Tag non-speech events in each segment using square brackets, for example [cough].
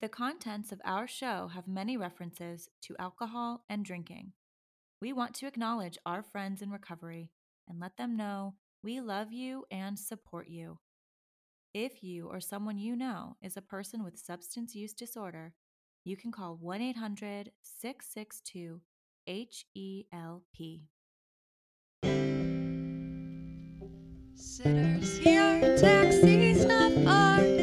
The contents of our show have many references to alcohol and drinking. We want to acknowledge our friends in recovery and let them know we love you and support you. If you or someone you know is a person with substance use disorder, you can call 1 800 662 HELP. Sitters here, taxi's not far.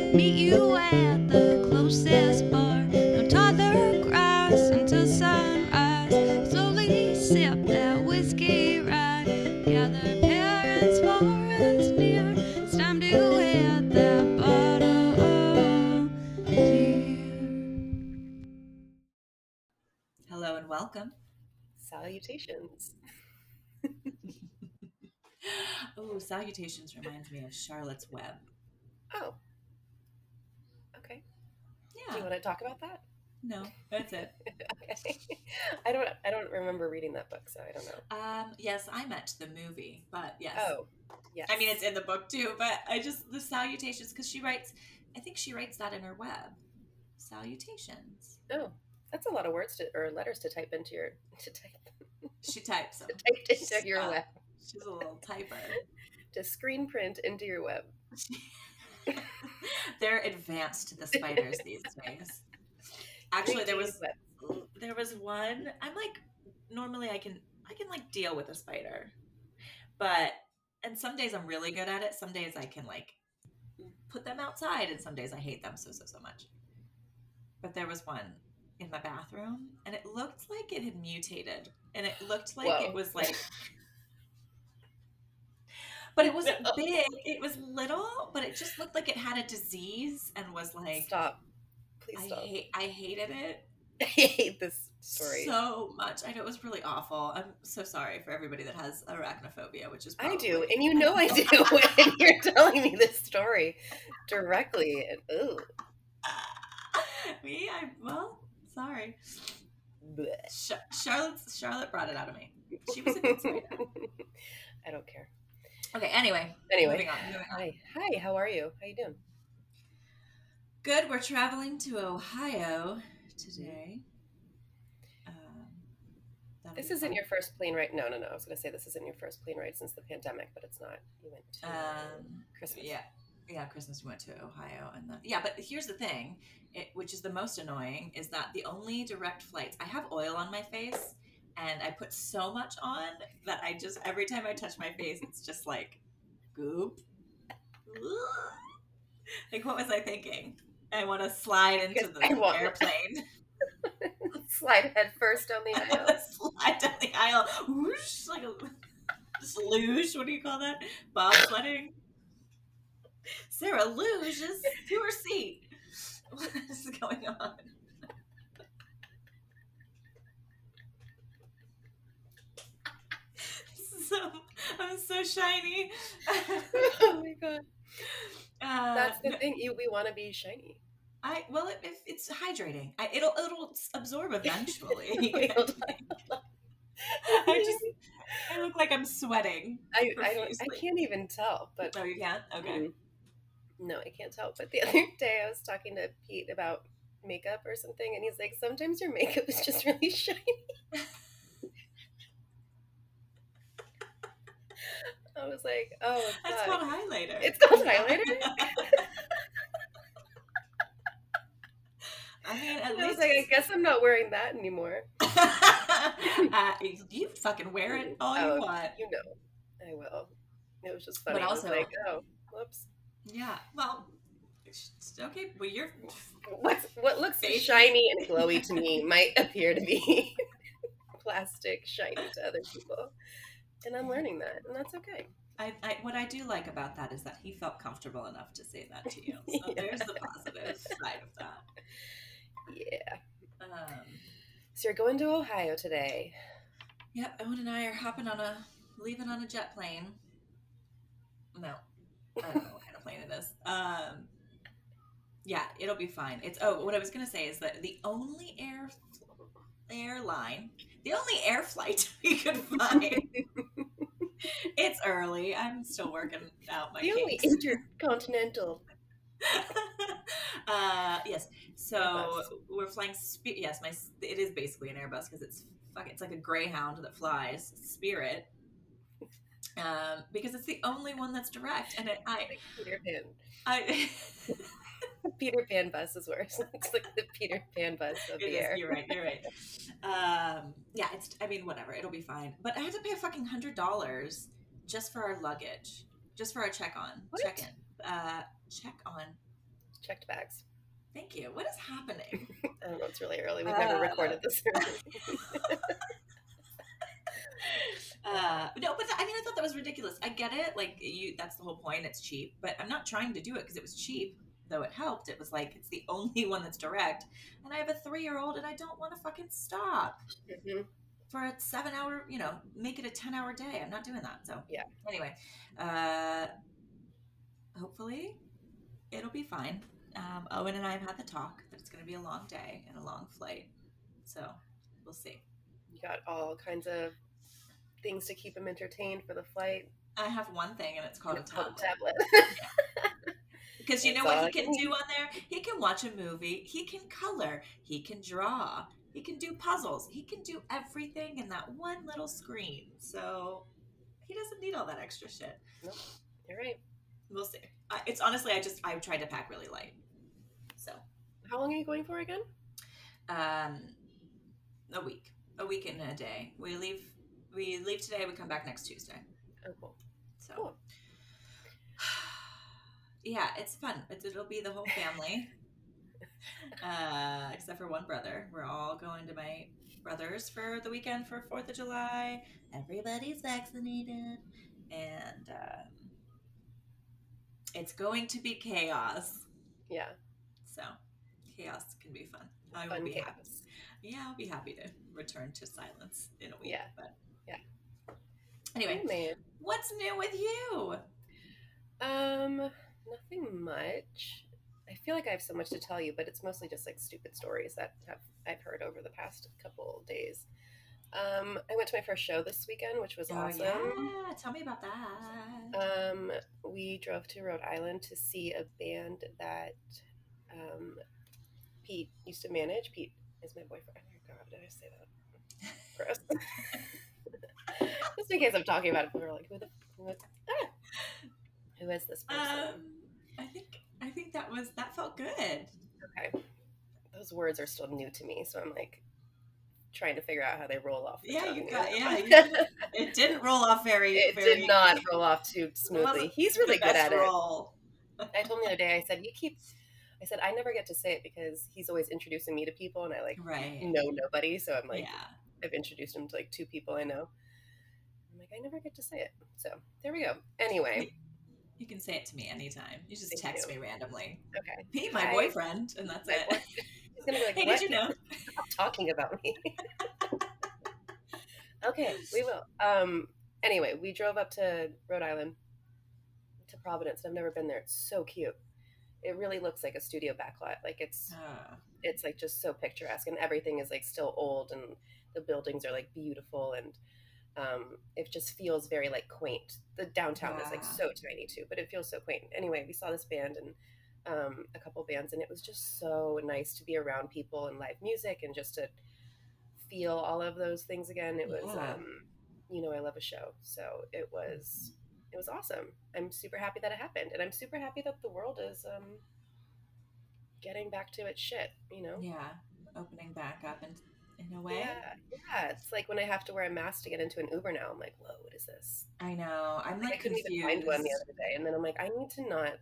Salutations. [laughs] oh, salutations reminds me of Charlotte's Web. Oh. Okay. Yeah. Do you want to talk about that? No, that's it. [laughs] okay. I don't I don't remember reading that book, so I don't know. Um, yes, I meant the movie, but yes. Oh. Yes. I mean, it's in the book too, but I just the salutations because she writes. I think she writes that in her web. Salutations. Oh. That's a lot of words to or letters to type into your [laughs] to type She types them. to type into your Stop. web. She's a little typer. [laughs] To screen print into your web. [laughs] They're advanced, the spiders these days. Actually, there was there was one. I'm like, normally I can I can like deal with a spider, but and some days I'm really good at it. Some days I can like put them outside, and some days I hate them so so so much. But there was one in my bathroom, and it looked like it had mutated, and it looked like Whoa. it was like. [laughs] But it wasn't No. big. It was little, but it just looked like it had a disease and was like Stop. Please I stop. hate I hated it [laughs] I hate this story. so much. I know it was really awful. I'm so sorry for everybody that has arachnophobia, which is I do, and you know [laughs] I do when you're telling me this story directly. And, ooh. me. I well, sorry. Sh- Charlotte Charlotte brought it out of me. She was a good. [laughs] I don't care. Okay. Anyway. Anyway, Moving on. Moving on. hi, hi. How are you? How you doing? Good. We're traveling to Ohio today. Um, This isn't fun. your first plane ride. No, no, no. I was gonna say this isn't your first plane ride since the pandemic, but it's not. You went to Um, Christmas. Yeah, yeah. Christmas we went to Ohio, and then yeah. But here's the thing, it, which is the most annoying, is that the only direct flights. I have oil on my face, and I put so much on that I just every time I touch my face, it's just like goop. [laughs] Like what was I thinking? I want to slide into the airplane. [laughs] Slide head first down the [laughs] aisle. slide down the aisle, whoosh, like a luge. What do you call that? Bobsledding. Sarah luges to her seat. [laughs] What is going on? [laughs] So I'm so shiny. [laughs] oh my god, Uh, that's the thing. You we want to be shiny. I well, it, it, it's hydrating. I, it'll it'll absorb eventually. I just I look like I'm sweating. I, I don't. I can't even tell. But Oh, you can't? Okay. Mm. No, I can't tell. But the [laughs] other day I was talking to Pete about makeup or something, and he's like, sometimes your makeup is just really [laughs] shiny. I was like, oh, it's That's called highlighter. It's called highlighter? [laughs] I mean, at I was like, I guess I'm not wearing that anymore. uh, you fucking wear it all Oh, you want. You know, I will. It was just funny. But I was also- like, oh, whoops. Yeah. Well, it's- okay. Well, you're. What's, what looks Face. shiny and glowy to me might appear to be [laughs] plastic shiny to other people. And I'm learning that, and that's okay. I, I, what I do like about that is that he felt comfortable enough to say that to you. [laughs] So Yeah. there's the positive side of that. Yeah. Um, So you're going to Ohio today. yep, Owen and I are hopping on a, leaving on a jet plane. No, I don't know what kind of plane it is. Um, yeah, it'll be fine. It's oh, what I was gonna say is that the only air airline, the only air flight [laughs] we could find. [laughs] it's early. I'm still working out my the only intercontinental. [laughs] Uh, yes. So Airbus. we're flying. Spe- yes, my it is basically an Airbus because it's fuck. It's like a Greyhound that flies Spirit. Um, because it's the only one that's direct, and it, I, Like Peter Pan. I, [laughs] Peter Pan bus is worse. [laughs] It's like the Peter Pan bus of the air. You're right. You're right. Um, yeah, it's. I mean, whatever. It'll be fine. But I had to pay a fucking hundred dollars just for our luggage, just for our check on, What? check in, uh, check on. Checked bags. Thank you. What is happening? [laughs] I don't know. It's really early. We've never Uh, recorded this. [laughs] uh, no, but I mean, I thought that was ridiculous. I get it. Like you, that's the whole point. It's cheap, but I'm not trying to do it because it was cheap. Though it helped. It was like it's the [laughs] only one that's direct, and I have a three year old, and I don't want to fucking stop. Mhm. for a seven hour, you know, make it a 10 hour day. I'm not doing that. So, Yeah. Anyway, uh, hopefully it'll be fine. Um, Owen and I have had the talk that it's going to be a long day and a long flight. So, we'll see. You got all kinds of things to keep him entertained for the flight. I have one thing, and it's called a It's called tablet. [laughs] Because you know what he can do on there? He can watch a movie, he can color, he can draw, he can do puzzles, he can do everything in that one little screen. So, he doesn't need all that extra shit. You're right. We'll see. I, it's honestly, I just I tried to pack really light. So, How long are you going for again? um, a week, a week and a day. We leave. We leave today. We come back next Tuesday. Oh, cool. So, Cool. [sighs] yeah, it's fun. It, it'll be the whole family, [laughs] uh, except for one brother. We're all going to my brother's for the weekend for Fourth of July. Everybody's vaccinated, and um, it's going to be chaos. Yeah. So chaos can be fun. I Fun will be happy. Yeah, I'll be happy to return to silence in a week. Yeah. But Yeah. Anyway, Oh, man. what's new with you? Um, nothing much. I feel like I have so much to tell you, but it's mostly just like stupid stories that have I've heard over the past couple days. Um, I went to my first show this weekend, which was awesome. Oh, yeah, tell me about that. Um, we drove to Rhode Island to see a band that um, Pete used to manage. Pete is my boyfriend. Oh God, did I say that? [laughs] Gross. [laughs] Just in case I'm talking about it, people are like, who the who is, ah, who is this person? um, I think I think that was that felt good. okay, those words are still new to me, so I'm like trying to figure out how they roll off. the Yeah, you got yeah. You, [laughs] it didn't roll off very. it very, did not [laughs] roll off too smoothly. He's really good at it. [laughs] I told him the other day, I said, you keep, I said, I never get to say it because he's always introducing me to people and I like Right. know nobody. So I'm like, yeah. I've introduced him to like two people I know. Like, I never get to say it. So there we go. Anyway, You can say it to me anytime. You just Thank text you. me randomly. okay. Pete, my Hi. boyfriend, and that's My it. He's going to be like, [laughs] hey, what? did you know? Stop talking about me. [laughs] okay, we will. Um. Anyway, we drove up to Rhode Island, to Providence. I've never been there. It's so cute. It really looks like a studio backlot. Like it's Uh, it's like just so picturesque and everything is like still old and the buildings are like beautiful and um, it just feels very like quaint the downtown is like so tiny too but it feels so quaint anyway we saw this band and um, a couple bands and it was just so nice to be around people and live music and just to feel all of those things again it was Yeah. um, you know i love a show so it was it was awesome i'm super happy that it happened and i'm super happy that the world is um, getting back to its shit you know yeah, opening back up in in a way. yeah, yeah. It's like when I have to wear a mask to get into an Uber now. I'm like, whoa, what is this? I know. I'm Like, I couldn't confused. even find one the other day, and then I'm like, I need to not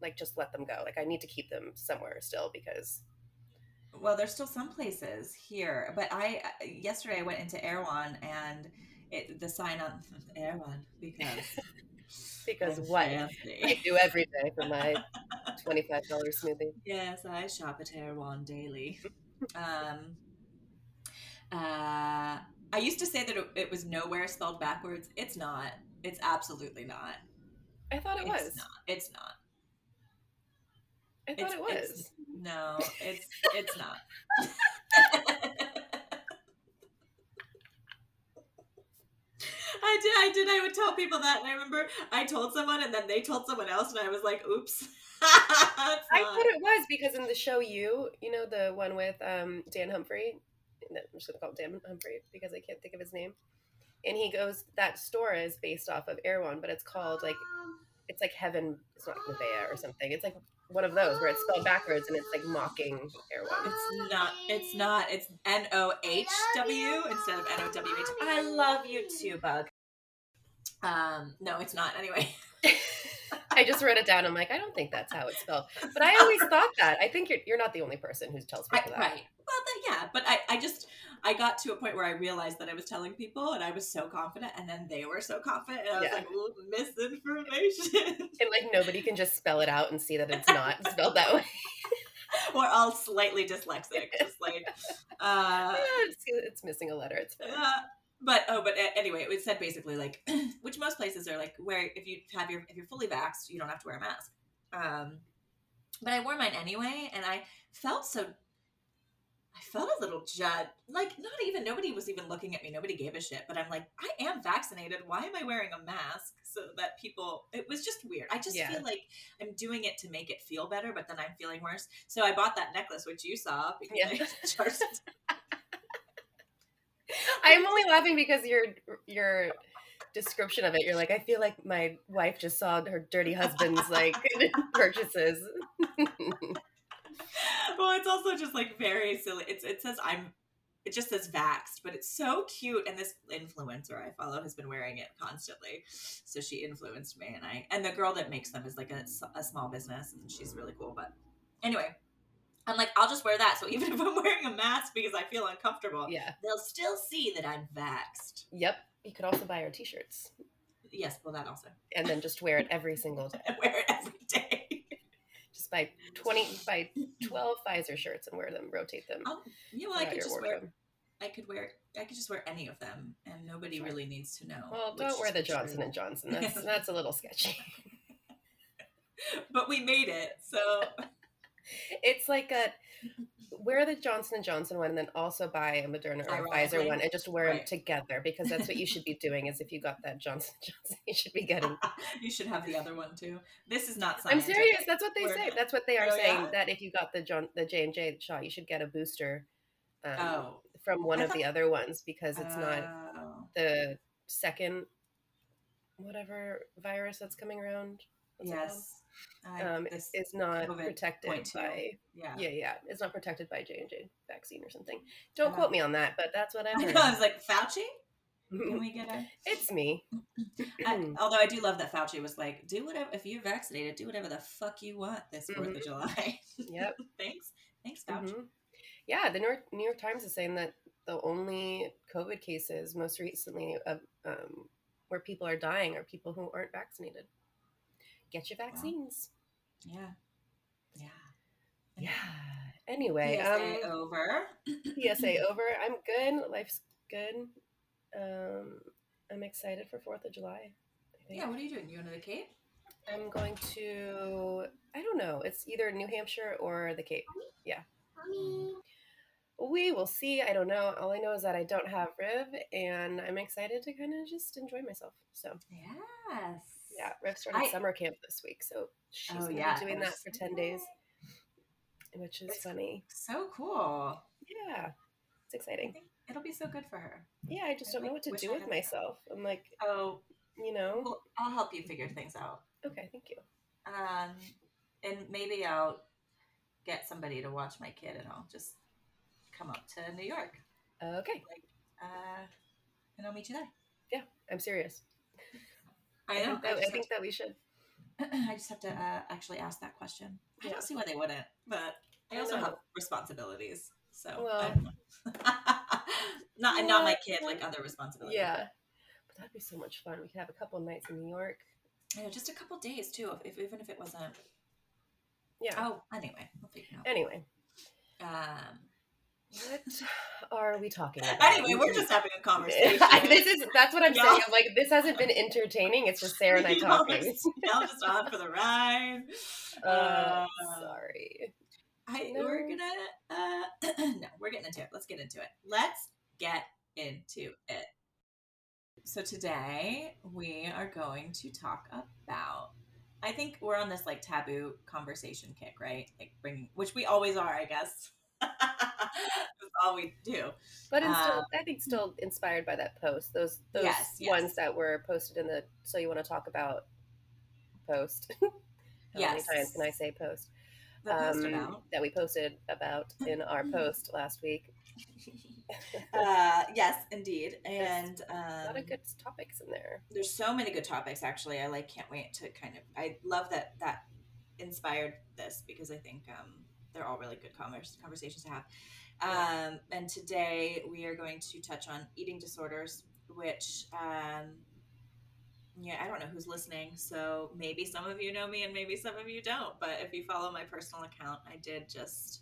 like just let them go. Like I need to keep them somewhere still because Well, there's still some places here, but I yesterday I went into Erewhon and it the sign on [laughs] Erewhon because [laughs] because I'm what I do every day for my twenty five dollars smoothie. [laughs] Yes, I shop at Erewhon daily. Um, uh, I used to say that it, it was nowhere spelled backwards. It's not. It's absolutely not. I thought it It's was. not. It's not. I thought It's- it was. it's- No, it's [laughs] it's not. I did, I did. I would tell people that, and I remember I told someone, and then they told someone else, and I was like, "Oops." [laughs] I thought it was because in the show You, you know the one with um, Dan Humphrey. No, I'm just gonna call it Dan Humphrey because I can't think of his name. And he goes, that store is based off of Erewhon, but it's called like it's like Heaven. It's not Nevaeh or something. It's like one of those where it's spelled backwards and it's like mocking Erewhon. It's not. It's not. It's N O H W instead of N O W H. I love you too, Bug. Um, no, it's not. Anyway. [laughs] I just wrote it down. I'm like, I don't think that's how it's spelled. But I always thought that. I think you're you're not the only person who tells I, people that. right. Well, yeah, but I, I just, I got to a point where I realized that I was telling people, and I was so confident, and then they were so confident, and I was Yeah. like, misinformation. And like nobody can just spell it out and see that it's not [laughs] spelled that way. or all slightly dyslexic, just like, uh, [laughs] it's, it's missing a letter. It's. Uh, but oh, but anyway, it said basically like, [clears throat] which most places are like, where if you have your if you're fully vaxxed, you don't have to wear a mask. Um, but I wore mine anyway, and I felt so. I felt a little judged. Like not even nobody was even looking at me. Nobody gave a shit. But I'm like, I am vaccinated. Why am I wearing a mask so that people? It was just weird. I just Yeah. feel like I'm doing it to make it feel better, but then I'm feeling worse. So I bought that necklace, which you saw because Yeah. I [laughs] charged I'm only laughing because your your description of it. You're like, I feel like my wife just saw her dirty husband's like [laughs] purchases. [laughs] well, it's also just like very silly. It's it says I'm it just says vaxxed, but it's so cute. And this influencer I follow has been wearing it constantly, so she influenced me. And I and the girl that makes them is like a small business, and she's really cool. But anyway, I'm like, I'll just wear that. So [laughs] even if I'm wearing a mask because I feel uncomfortable, yeah. they'll still see that I'm vaxxed. Yep. You could also buy our t-shirts Yes, well that also. and then just wear it every single day. [laughs] Wear it every day. Just buy twenty buy [laughs] twelve Pfizer shirts and wear them, rotate them. You know, I could just wear. I could wear. I could just wear any of them, and nobody really needs to know. Well, don't wear the Johnson and Johnson. [laughs] That's that's a little sketchy. but we made it. So [laughs] It's like a wear the Johnson and Johnson one and then also buy a Moderna or a Pfizer one and just wear them together because that's what you should be doing. Is if you got that Johnson and Johnson, [laughs] you should be getting. [laughs] you should have the other one too. This is not I'm serious. That's what they We're say. not- That's what they are Oh, saying. yeah? That if you got the John the J and J shot, you should get a booster. Um, Oh, from one I of the other ones because it's not Oh. the second whatever virus that's coming around. What's yes. Um, is not COVID protected by yeah. yeah yeah it's not protected by J and J vaccine or something. Don't Uh, quote me on that, but that's what I've I heard. know. I was like Fauci. Can we get a? [laughs] it's me. I, although I do love that Fauci was like, do whatever if you're vaccinated, do whatever the fuck you want this 4th Mhm. of July. Yep. [laughs] Thanks, thanks Fauci. Mhm. Yeah, the New York, New York Times is saying that the only COVID cases most recently of um, where people are dying are people who aren't vaccinated. Get your vaccines. Yeah, yeah, Yeah. Anyway, PSA um, over. PSA [laughs] over. I'm good. Life's good. Um, I'm excited for Fourth of July. Yeah, what are you doing? You going to the Cape? I'm going to. I don't know. It's either New Hampshire or the Cape. Yeah. We will see. I don't know. All I know is that I don't have Riv, and I'm excited to kind of just enjoy myself. So Yes. yeah, Riv started I- summer camp this week, so she's Oh, yeah, be doing that for ten days, which is It's- funny. So cool. Yeah, it's exciting. it'll be so good for her. Yeah, I just I don't know what to do with myself. I'm like, Oh, you know. well, I'll help you figure things out. Okay, thank you. Um, and maybe I'll get somebody to watch my kid, and I'll just come up to New York, Okay, uh, and I'll meet you there. Yeah, I'm serious. [laughs] I know. think that, I I think that we should. [clears throat] I just have to uh, actually ask that question. I don't see why they wouldn't, but I I also have responsibilities, so Well- know. [laughs] not my kid, like other responsibilities. Yeah, but that'd be so much fun. We could have a couple nights in New York. You know, just a couple days too, if, if even if it wasn't. Yeah. Oh, anyway, we'll figure it Anyway. Um, what are we talking [sighs] about? anyway, we're just having a [laughs] conversation. this is that's what I'm Y'all- saying. I'm like, this hasn't been entertaining. It's just Sarah and I [laughs] talking. just- Y'all just on for the ride. [laughs] Uh, Uh, sorry. I, No. We're gonna. Uh, [clears throat] no, we're getting into it. Let's get into it. Let's get into it. So today we are going to talk about I think we're on this like taboo conversation kick, right? Like bringing, which we always are, I guess. [laughs] That's all we do. But it's still, Um, I think still inspired by that post. Those those Yes, yes. ones that were posted in the so you want to talk about post. [laughs] How Yes. many times can I say post? The post Um, about. that we posted about in our [laughs] post last week. uh, yes, indeed, and um, A lot of good topics in there. there's so many good topics actually i like can't wait to kind of i love that that inspired this because i think um, they're all really good converse, conversations to have um, and today we are going to touch on eating disorders which um, yeah i don't know who's listening so maybe some of you know me and maybe some of you don't but if you follow my personal account i did just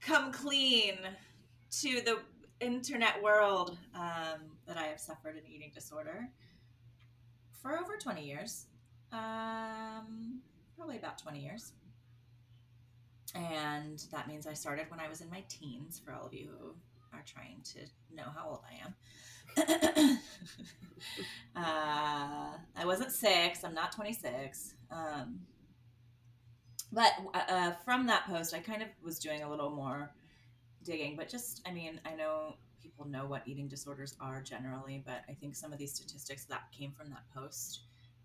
come clean to the internet world um, that I have suffered an eating disorder for over 20 years. Um, probably about 20 years. And that means I started when I was in my teens, for all of you who are trying to know how old I am. [coughs] uh, I wasn't six, I'm not 26. Um, but uh, from that post, I kind of was doing a little more digging, but just, I mean, I know people know what eating disorders are generally, but I think some of these statistics that came from that post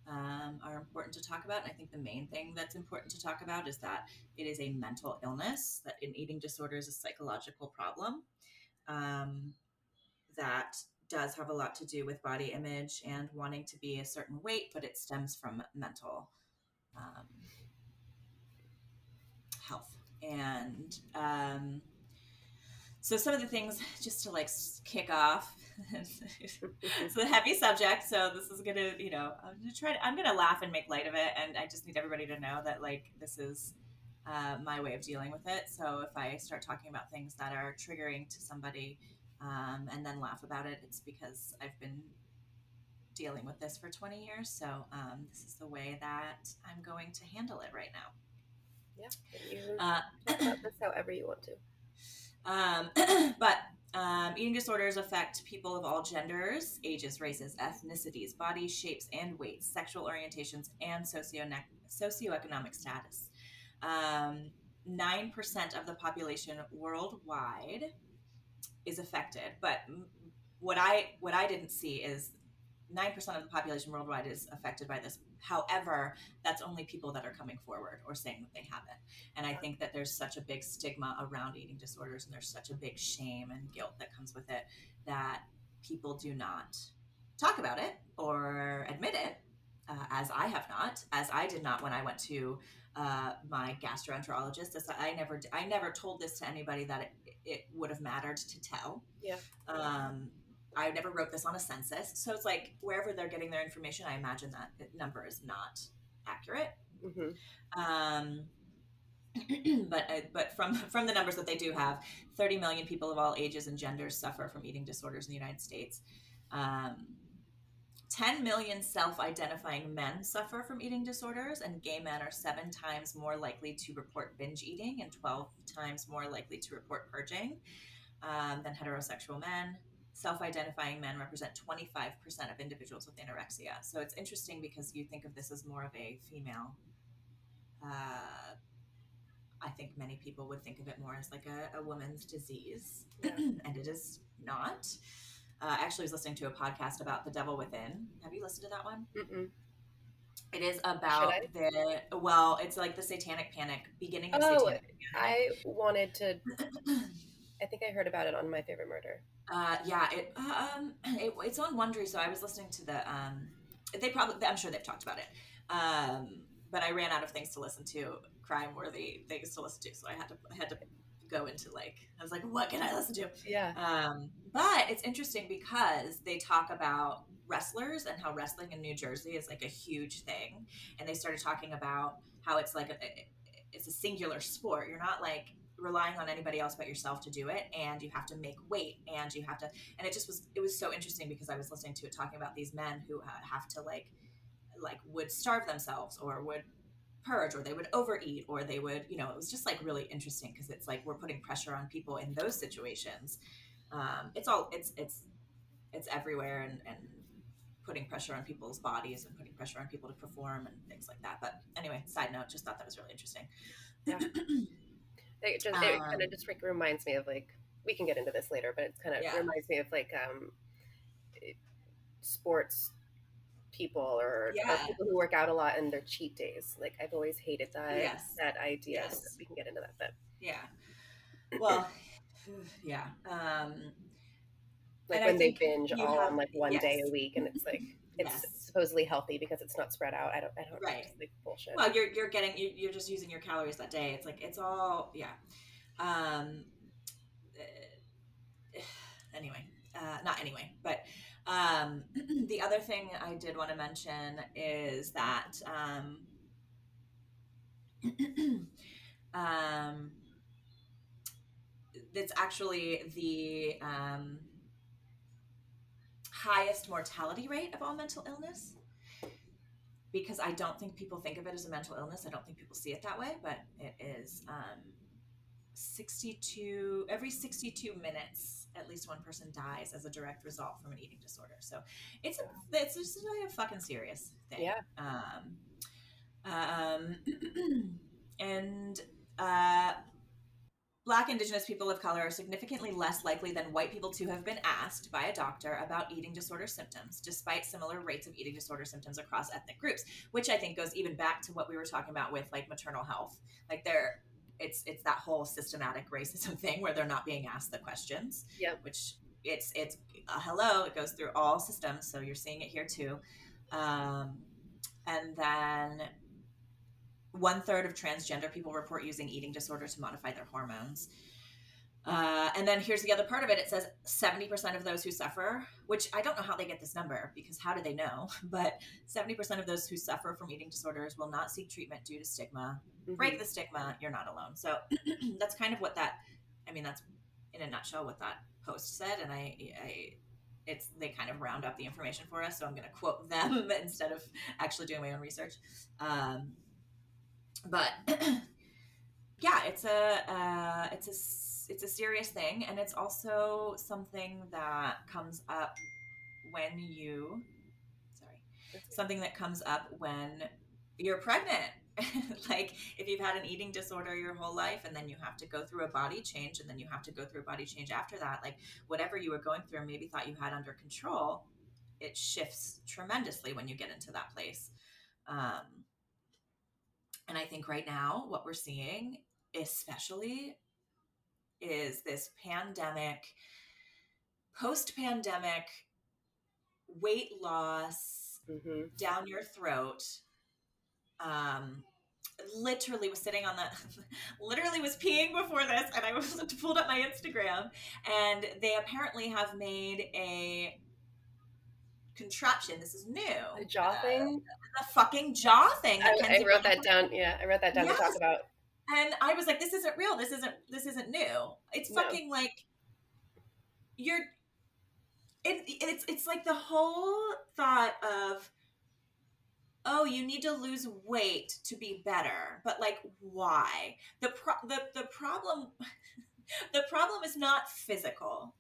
um, are important to talk about. And I think the main thing that's important to talk about is that it is a mental illness, that an eating disorder is a psychological problem um, that does have a lot to do with body image and wanting to be a certain weight, but it stems from mental um, health. And um, so some of the things just to like kick off [laughs] it's a heavy subject so this is gonna you know i'm gonna try to, i'm gonna laugh and make light of it and i just need everybody to know that like this is uh, my way of dealing with it so if i start talking about things that are triggering to somebody um, and then laugh about it it's because i've been dealing with this for 20 years so um, this is the way that i'm going to handle it right now Yeah. You uh, talk about this however you want to. Um, [clears throat] but um, eating disorders affect people of all genders, ages, races, ethnicities, bodies, shapes, and weights, sexual orientations, and socio- socioeconomic status. Um, 9% of the population worldwide is affected, but what I what I didn't see is 9% of the population worldwide is affected by this. However, that's only people that are coming forward or saying that they have it. And I think that there's such a big stigma around eating disorders and there's such a big shame and guilt that comes with it that people do not talk about it or admit it, uh, as I have not, as I did not when I went to uh, my gastroenterologist. As I never, I never told this to anybody that it, it would have mattered to tell. Yeah. Um, I never wrote this on a census, so it's like wherever they're getting their information, I imagine that number is not accurate. hmm Um, [clears throat] but uh, but from from the numbers that they do have, 30 million people of all ages and genders suffer from eating disorders in the United States. Um, 10 million self-identifying men suffer from eating disorders, and gay men are seven times more likely to report binge eating and 12 times more likely to report purging um, than heterosexual men. Self-identifying men represent 25% of individuals with anorexia. So it's interesting because you think of this as more of a female uh, I think many people would think of it more as like a, a woman's disease, Yeah. and it is not. Uh, I actually was listening to a podcast about the devil within. Have you listened to that one? Mm-mm. It is about the well, it's like the satanic panic, beginning of Oh, satanic panic. I wanted to. I think I heard about it on My Favorite Murder. Uh, yeah, it, um, [clears throat] it it's on Wondery, so I was listening to the. Um, they probably, I'm sure they've talked about it, um, but I ran out of things to listen to, crime worthy things to listen to, so I had to I had to go into like I was like, what can I listen to? Yeah. Um, but it's interesting because they talk about wrestlers and how wrestling in New Jersey is like a huge thing, and they started talking about how it's like a, it's a singular sport. You're not like relying on anybody else but yourself to do it and you have to make weight and you have to and it just was it was so interesting because i was listening to it talking about these men who uh, have to like like would starve themselves or would purge or they would overeat or they would you know it was just like really interesting because it's like we're putting pressure on people in those situations um, it's all it's it's it's everywhere and, and putting pressure on people's bodies and putting pressure on people to perform and things like that. But anyway, side note, just thought that was really interesting. Yeah. [clears throat] It just it kind Um, of just reminds me of like we can get into this later, but it kind of Yeah. reminds me of like um sports people or, or people who work out a lot and their cheat days. Like I've always hated that Yes. that idea. Yes. So we can get into that, but yeah. Well, [sighs] yeah. Um, like when they binge all have- on like one day a week, and it's like it's Yes. supposedly healthy because it's not spread out. I don't. I don't. Right. Just, like bullshit. well, you're you're getting you, you're just using your calories that day. It's like it's all yeah. Um, [sighs] anyway, uh, not anyway, but um, [clears throat] the other thing I did want to mention is that um, [clears throat] um, it's actually the um, highest mortality rate of all mental illness because I don't think people think of it as a mental illness. I don't think people see it that way, but it is um, 62 every 62 minutes at least one person dies as a direct result from an eating disorder. So it's a, it's just really a fucking serious thing. Yeah. Um, um, [clears throat] and uh, Black, Indigenous people of color are significantly less likely than white people to have been asked by a doctor about eating disorder symptoms, despite similar rates of eating disorder symptoms across ethnic groups, which I think goes even back to what we were talking about with like maternal health. Like there, it's it's that whole systematic racism [laughs] thing where they're not being asked the questions. Yep. Which it's it's uh, hello, it goes through all systems, so you're seeing it here too. Um, and then one third of transgender people report using eating disorder to modify their hormones. Uh, and then here's the other part of it. It says 70% of those who suffer, which I don't know how they get this number because how do they know? [laughs] But 70% of those who suffer from eating disorders will not seek treatment due to stigma. Mhm. Break the stigma, you're not alone. So [clears throat] that's kind of what that, I mean, that's in a nutshell what that post said. And I, I, it's, they kind of round up the information for us. So I'm going to quote [laughs] them instead of actually doing my own research. Um, but [clears throat] yeah, it's a uh, it's a it's a serious thing, and it's also something that comes up when you sorry something that comes up when you're pregnant. [laughs] like if you've had an eating disorder your whole life and then you have to go through a body change and then you have to go through a body change after that like whatever you were going through and maybe thought you had under control it shifts tremendously when you get into that place um, and I think right now, what we're seeing, especially, is this pandemic, post pandemic weight loss Mhm. down your throat. Um, literally was sitting on the, [laughs] literally was peeing before this, and I was [laughs] pulled up my Instagram, and they apparently have made a contraption. This is new. The jaw Uh, thing. the fucking jaw thing. I, I wrote that down. Yeah, I wrote that down to talk about. and I was like, "This isn't real. This isn't. This isn't new. It's No. fucking like you're. It, it's it's like the whole thought of, oh, you need to lose weight to be better, but like, why? The pro- the the problem, [laughs] the problem is not physical.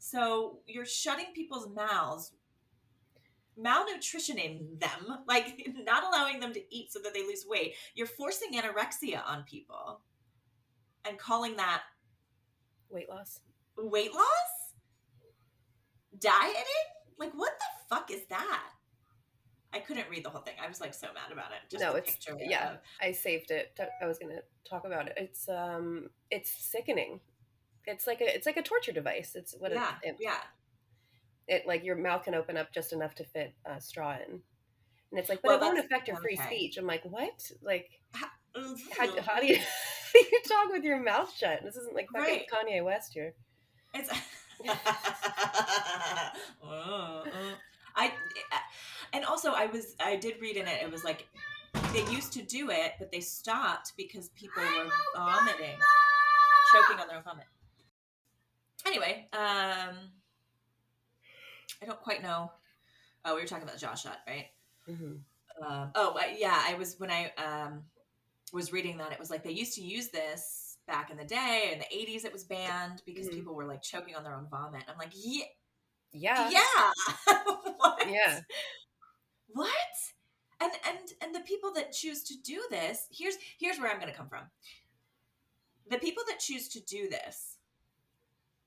So you're shutting people's mouths malnutritioning them, like [laughs] not allowing them to eat so that they lose weight. You're forcing anorexia on people and calling that Weight loss. weight loss? Dieting? Like, what the fuck is that? I couldn't read the whole thing. I was like so mad about it. Just No, it's- picture. yeah. of- I saved it. I was gonna talk about it. It's um, it's sickening. It's like a it's like a torture device. It's what yeah, it, it, yeah. It like your mouth can open up just enough to fit a straw in, and it's like, but Well, it won't affect your free okay. speech. I'm like, what? Like, Ugh. how, how do you [laughs] you talk with your mouth shut? This isn't like fucking Right. Kanye West here. It's [laughs] [laughs] Uh, uh. I and also I was I did read in it it was like they used to do it but they stopped because people were vomiting choking on their own vomit. Anyway, um I don't quite know. Oh, we were talking about jaw shot, right? Mm-hmm. um, oh yeah i was when i um, was reading that it was like they used to use this back in the day in the 80s it was banned because Mhm. people were like choking on their own vomit i'm like yeah Yeah. Yeah. [laughs] what? Yeah. What? And and and the people that choose to do this, here's here's where I'm going to come from. The people that choose to do this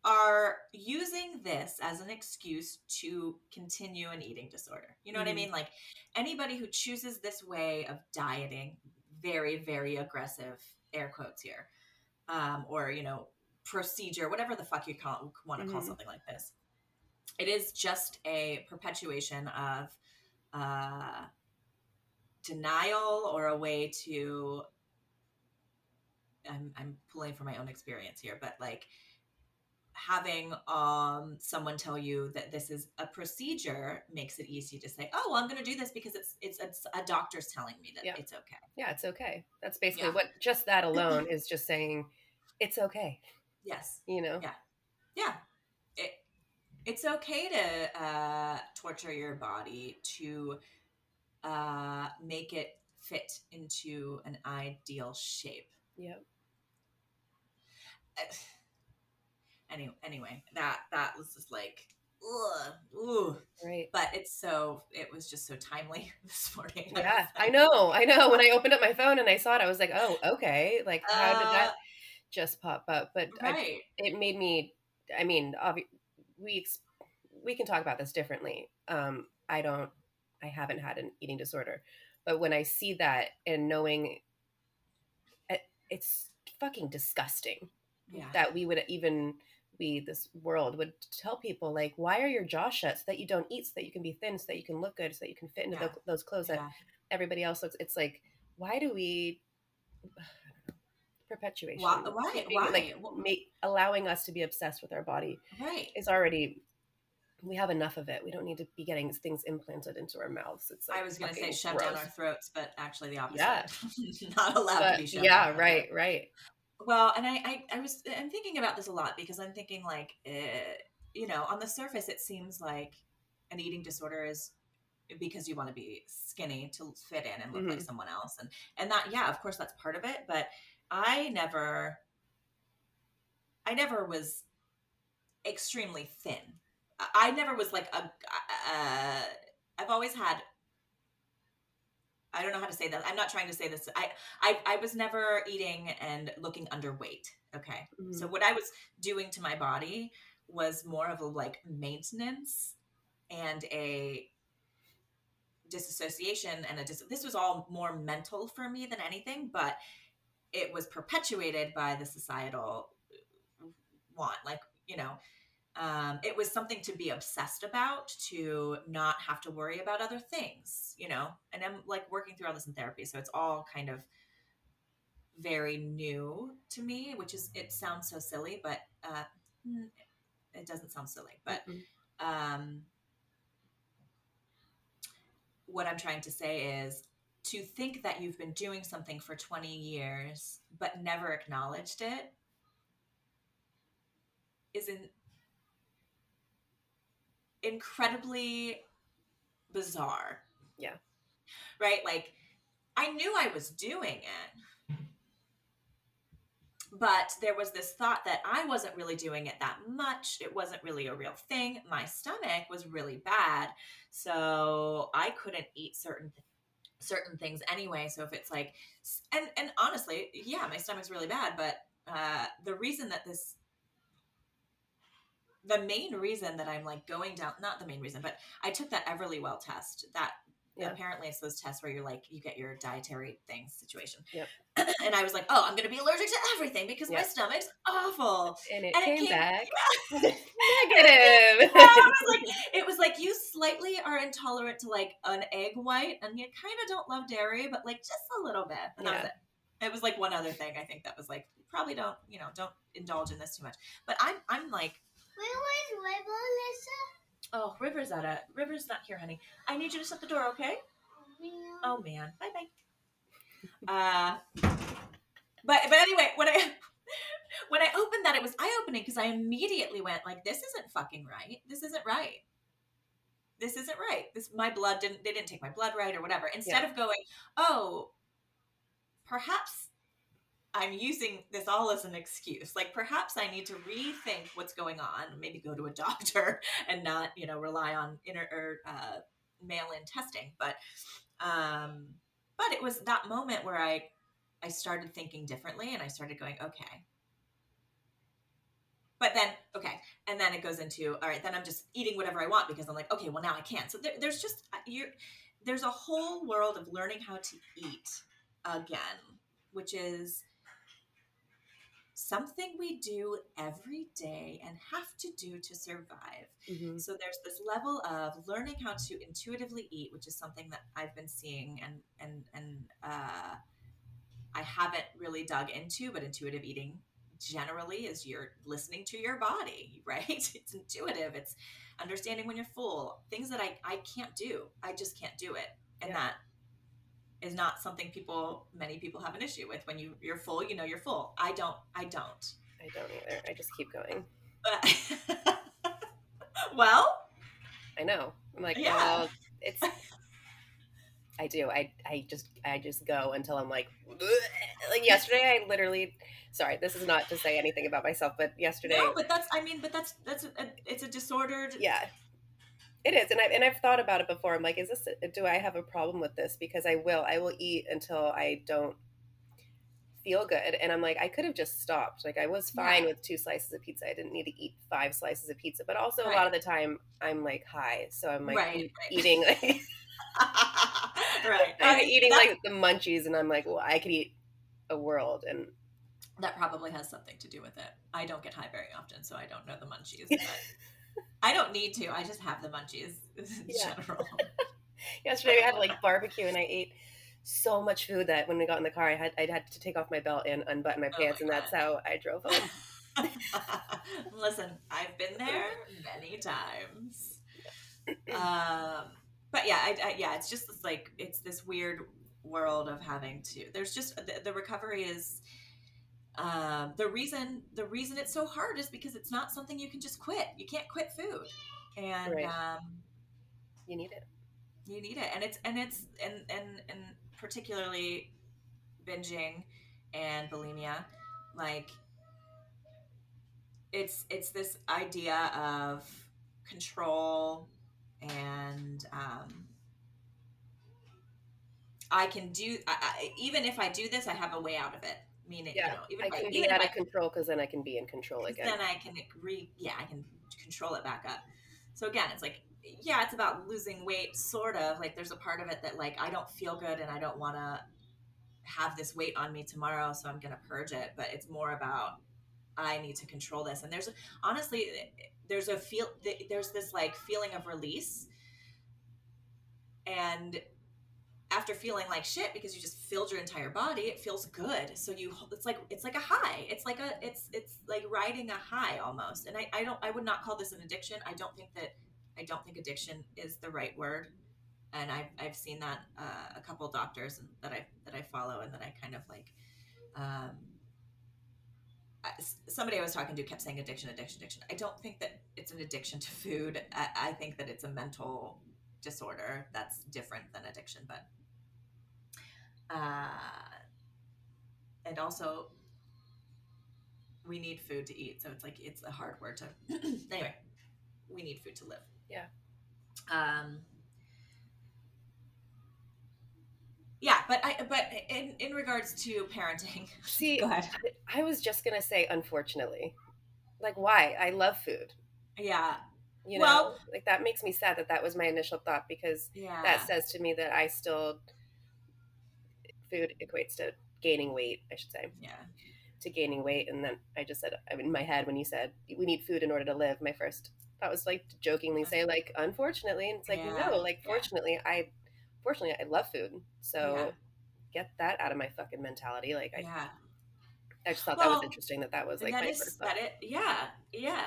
are using this as an excuse to continue an eating disorder. You know what I Mhm. mean? Like anybody who chooses this way of dieting, very, very aggressive air quotes here, um, or you know, procedure, whatever the fuck you call, want to call Mhm. something like this. It is just a perpetuation of uh, denial or a way to. I'm, I'm pulling from my own experience here, but like having um someone tell you that this is a procedure makes it easy to say oh well, i'm going to do this because it's it's it's a doctor's telling me that Yeah. it's okay Yeah, it's okay. That's basically Yeah. what just that alone [clears throat] is just saying it's okay. yes You know? Yeah. yeah it it's okay to uh torture your body to uh make it fit into an ideal shape Yep. Anyway anyway that that was just like ugh, ooh. Right. but it's so it was just so timely [laughs] this morning [laughs] Yeah, I know. I know. When I opened up my phone and I saw it, I was like, "Oh, okay." Like, how did that just pop up? But I, Uh, it made me. I mean, obvi- we we can talk about this differently. Um, I don't. I haven't had an eating disorder, but when I see that and knowing, it, it's fucking disgusting yeah that we would even we this world would tell people like why are your jaw shut so that you don't eat so that you can be thin so that you can look good so that you can fit into Yeah. tho- those clothes that everybody else looks it's like why do we [sighs] perpetuation Why- why- why? like Wh- ma- allowing us to be obsessed with our body right is already we have enough of it we don't need to be getting things implanted into our mouths it's like I was going to say fucking shove down our throats, but actually the opposite. Yeah. [laughs] Not allowed But, to be shoved yeah right right Well, and I, I, I was, I'm thinking about this a lot because I'm thinking like, uh, you know, on the surface, it seems like an eating disorder is because you want to be skinny to fit in and look like Mhm. someone else, and and that, yeah, of course, that's part of it. But I never, I never was extremely thin. I, never was like a. Uh, I've always had. I don't know how to say that. I'm not trying to say this. I, I, I was never eating and looking underweight. Okay. Mhm. So what I was doing to my body was more of a like maintenance and a disassociation and a dis- this was all more mental for me than anything, but it was perpetuated by the societal want. Like, you know, um, it was something to be obsessed about to not have to worry about other things, you know. And I'm like working through all this in therapy, so it's all kind of very new to me, which is it sounds so silly, but uh, it doesn't sound silly. But Mm-mm. um, what I'm trying to say is to think that you've been doing something for 20 years but never acknowledged it is in, incredibly bizarre. Yeah. Right? Like, I knew I was doing it. But there was this thought that I wasn't really doing it that much. It wasn't really a real thing. My stomach was really bad. So I couldn't eat certain certain things anyway. So if it's like and and honestly, yeah, my stomach's really bad, but uh the reason that this the main reason that I'm like going down not the main reason, but I took that Everlywell test. That Yeah. apparently it's those tests where you're like you get your dietary things situation. Yep. [clears throat] and I was like, oh, I'm gonna be allergic to everything because my stomach's awful. and it And it came came- back [laughs] Yeah, [laughs] negative [laughs] it was like it was like you slightly are intolerant to like an egg white, and you kind of don't love dairy, but like just a little bit. And that was it. It was like one other thing I think that was like probably don't you know don't indulge in this too much. But I'm I'm like oh River's at it. River's not here, honey. I need you to shut the door, okay? Oh man, bye bye. Uh, but but anyway, when I [laughs] when I opened that, it was eye opening because I immediately went like, "This isn't fucking right. This isn't right. This isn't right. This my blood didn't they didn't take my blood right or whatever." Instead of going, "Oh, perhaps I'm using this all as an excuse. Like perhaps I need to rethink what's going on, maybe go to a [laughs] doctor and not, you know, rely on inter or uh, mail-in testing. But um, but it was that moment where I I started thinking differently and I started going, okay. But then, okay, and then it goes into all right. Then I'm just eating whatever I want because I'm like, okay, well now I can. So there, there's just uh, you're there's a whole world of learning how to eat again, which is something we do every day and have to do to survive. Mhm. So there's this level of learning how to intuitively eat, which is something that I've been seeing and and and uh, I haven't really dug into, but intuitive eating generally is you're listening to your body, [laughs] right? It's intuitive. It's understanding when you're full. Things that I I can't do. I just can't do it, and Yeah. that is not something people many people have an issue with when you you're full you know you're full i don't i don't I don't either. I just keep going. [laughs] Well I know. I'm like, Yeah. well, it's. I do. I I just I just go until I'm like, like yesterday. I literally. Sorry, this is not to say anything about myself, but yesterday. no but that's i mean but that's that's a, it's a disordered yeah it is and i've and i've thought about it before. I'm like is this do i have a problem with this? Because i will i will eat until i don't feel good and i'm like i could have just stopped. Like i was fine Yeah. with two slices of pizza. I didn't need to eat five slices of pizza but also a lot of the time i'm like high so i'm like Right, eat- right. eating like [laughs] right i'm eating that, like the munchies and i'm like well i could eat a world and that probably has something to do with it. I don't get high very often so i don't know the munchies but [laughs] [laughs] i don't need to i just have the munchies [laughs] in Yeah. general [laughs] yesterday we had like barbecue and i ate so much food that when we got in the car i had i had to take off my belt and unbutton my Oh pants my and that's how i drove home Listen, I've been there many times. [clears throat] Um, but yeah, I, I, yeah, it's just this, like it's this weird world of having to. There's just the, the recovery is. Um, the reason the reason it's so hard is because it's not something you can just quit. You can't quit food, and Right. um, you need it you need it and it's and it's and and and particularly binging and bulimia like it's it's this idea of control and um i can do I, I, even if i do this i have a way out of it meaning Yeah, you know even I if I, can be even out of I control because then I can be in control again. then I can re yeah I can control it back up. So again, it's like yeah, it's about losing weight, sort of. Like there's a part of it that like I don't feel good and I don't want to have this weight on me tomorrow, so I'm gonna purge it. But it's more about I need to control this. And there's honestly there's a feel there's this like feeling of release and after feeling like shit because you just filled your entire body it feels good. So you it's like it's like a high. It's like a it's it's like riding a high almost. And i, I don't i would not call this an addiction. I don't think that i don't think addiction is the right word. And i've, I've seen that uh, a couple doctors that i that i follow and that i kind of like um somebody i was talking to kept saying addiction addiction addiction. I don't think that it's an addiction to food. I, I think that it's a mental disorder that's different than addiction but uh, and also we need food to eat so it's like it's a hard word to [clears throat] anyway we need food to live Yeah. um yeah but i but in in regards to parenting [laughs] See, go ahead I was just gonna say, unfortunately, like why? I love food. yeah You know, Well- like that makes me sad that that was my initial thought because yeah that says to me that I still food equates to gaining weight. I should say yeah to gaining weight, and then I just said I mean, in my head when you said we need food in order to live. My first thought was like to jokingly say like unfortunately, and it's like Yeah, no, like yeah. fortunately, I fortunately I love food, so. Yeah. Get that out of my fucking mentality. Like I, yeah I just thought that was interesting that that was like that my is first thought. that it yeah yeah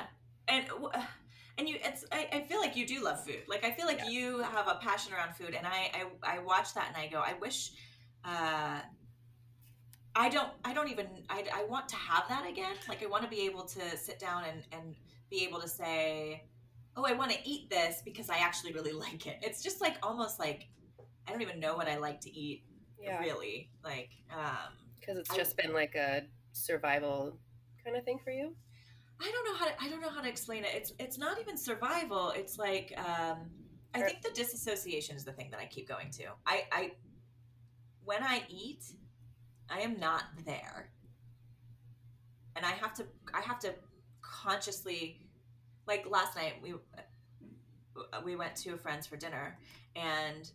and w- [sighs] and you it's I, I feel like you do love food like i feel like Yeah. you have a passion around food and I, I i watch that and i go i wish uh i don't i don't even i, I want to have that again like i want to be able to sit down and and be able to say oh i want to eat this because i actually really [laughs] like it it's just like almost like i don't even know what i like to eat Yeah. really like um Because it's I- just been like a survival kind of thing for you. I don't know how to I don't know how to explain it. It's it's not even survival. It's like um I think the disassociation is the thing that I keep going to. I I when I eat, I am not there. And I have to I have to consciously like last night we we went to a friend's for dinner and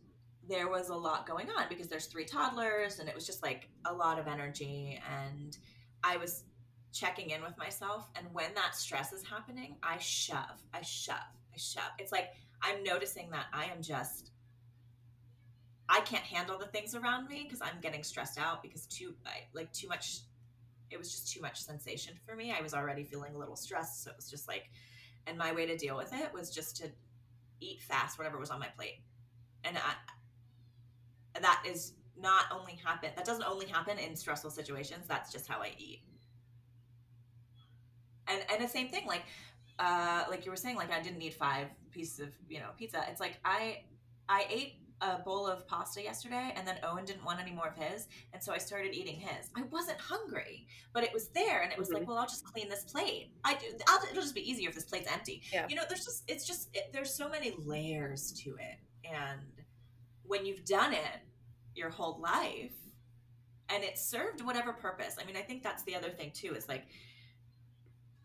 there was a lot going on because there's three toddlers and it was just like a lot of energy and I was checking in with myself and when that stress is happening i shove i shove i shove it's like i'm noticing that i am just i can't handle the things around me because i'm getting stressed out because too like too much it was just too much sensation for me. I was already feeling a little stressed so it was just like and my way to deal with it was just to eat fast whatever was on my plate. And i that is not only happen that doesn't only happen in stressful situations that's just how i eat. And and the same thing like uh like you were saying like i didn't eat five pieces of you know pizza. It's like i i ate a bowl of pasta yesterday and then owen didn't want any more of his and so i started eating his i wasn't hungry but it was there and it was like mm-hmm. well i'll just clean this plate i do I'll, it'll just be easier if this plate's empty Yeah. you know there's just it's just it, there's so many layers to it and when you've done it your whole life and it served whatever purpose i mean i think that's the other thing too is like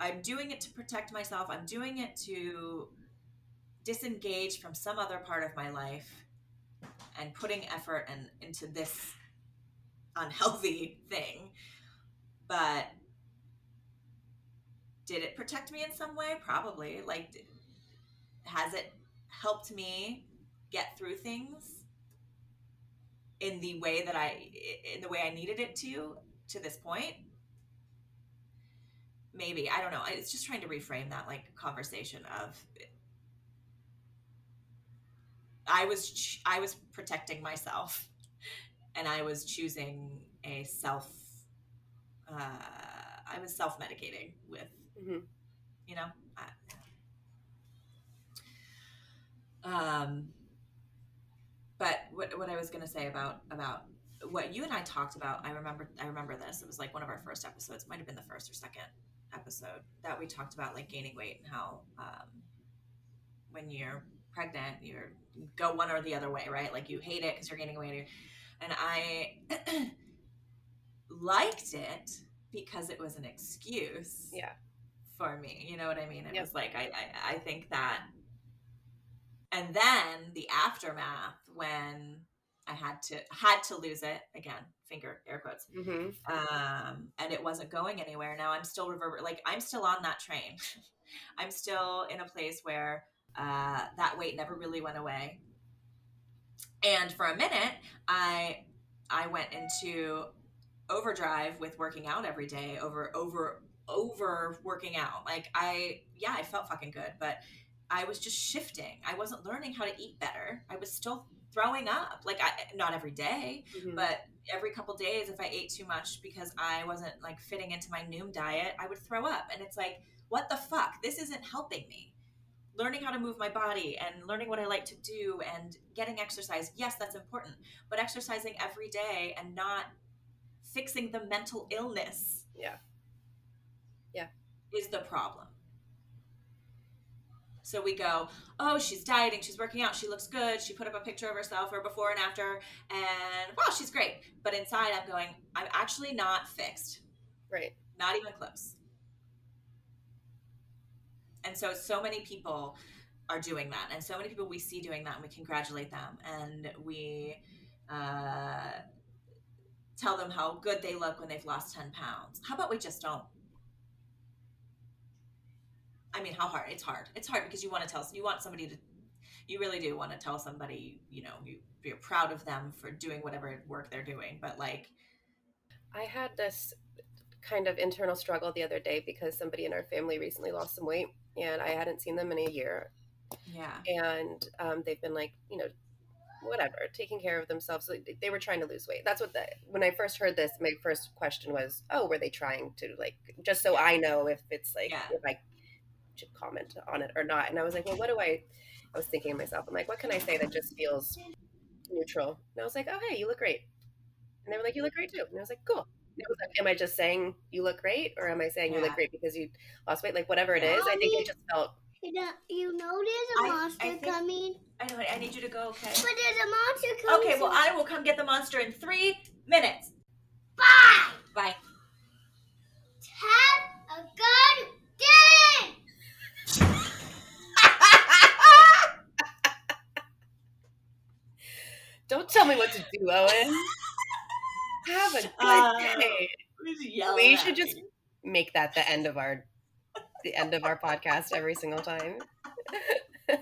I'm doing it to protect myself. I'm doing it to disengage from some other part of my life and putting effort and into this unhealthy thing. But did it protect me in some way? Probably. Like, d- has it helped me get through things in the way that I, in the way I needed it to, to this point? maybe i don't know it's just trying to reframe that like conversation of i was ch- i was protecting myself. And i was choosing a self uh, i was self-medicating with Mhm. you know I, um but what, what i was going to say about about what you and i talked about i remember i remember this. It was like one of our first episodes. Might have been the first or second episode that we talked about like gaining weight and how um, when you're pregnant you're go one or the other way right like you hate it because you're gaining weight and i [clears throat] liked it because it was an excuse Yeah. for me you know what i mean it Yep. was like I, I i think that and then the aftermath when i had to had to lose it again finger air quotes hmm um, and it wasn't going anywhere. Now I'm still reverber like I'm still on that train. [laughs] I'm still in a place where uh, that weight never really went away. And for a minute, I I went into overdrive with working out every day, over over over working out. Like I yeah, I felt fucking good, but I was just shifting. I wasn't learning how to eat better. I was still throwing up. Like I not every day, hmm but every couple days if i ate too much because i wasn't like fitting into my noom diet i would throw up and it's like what the fuck this isn't helping me learning how to move my body and learning what i like to do and getting exercise yes that's important but exercising every day and not fixing the mental illness Yeah. Yeah. is the problem so we go, oh, she's dieting, she's working out, she looks good, she put up a picture of herself or before and after, and wow, she's great. But inside, I'm going, I'm actually not fixed, Right. not even close. And so, so many people are doing that, and so many people we see doing that, and we congratulate them, and we uh, tell them how good they look when they've lost 10 pounds. How about we just don't? I mean, how hard? It's hard. It's hard because you want to tell, you want somebody to, you really do want to tell somebody, you know, you, you're proud of them for doing whatever work they're doing. But like, I had this kind of internal struggle the other day because somebody in our family recently lost some weight and I hadn't seen them in a year. yeah, And um, they've been like, you know, whatever, taking care of themselves. So they were trying to lose weight. That's what the, when I first heard this, my first question was, oh, were they trying to like, just so I know if it's like, Yeah. if I should comment on it or not. And I was like, well, what do I, I was thinking to myself, I'm like, what can I say that just feels neutral? And I was like, oh, hey, you look great. And they were like, you look great too. And I was like, cool. It was like, am I just saying you look great, or am I saying you look great because you lost weight? Like whatever it is, Yeah. I think it just felt You know, you know there's a I- I monster think- coming. I know. I need you to go. Okay. But there's a monster coming. Okay. Well, I will come get the monster in three minutes. Bye! Bye. Have a good day! [laughs] Don't tell me what to do, Owen. [laughs] Have a [laughs] good Uh, day. We should just make that the end of our the end of our podcast every single time. [laughs]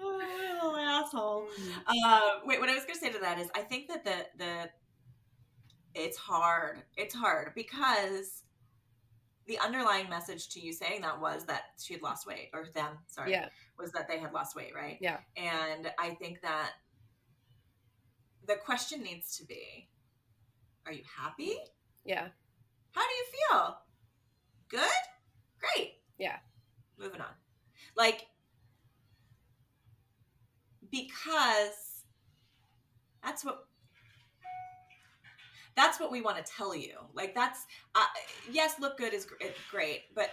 oh, asshole. Uh, wait, what I was going to say to that is, I think that the the it's hard. It's hard because the underlying message to you saying that was that she had lost weight, or them, sorry, Yeah. was that they had lost weight, right? Yeah. And I think that the question needs to be, are you happy? Yeah. How do you feel? Good? Great. Yeah. Moving on. Like, because that's what that's what we want to tell you. Like that's uh, yes, look good is gr- is great, but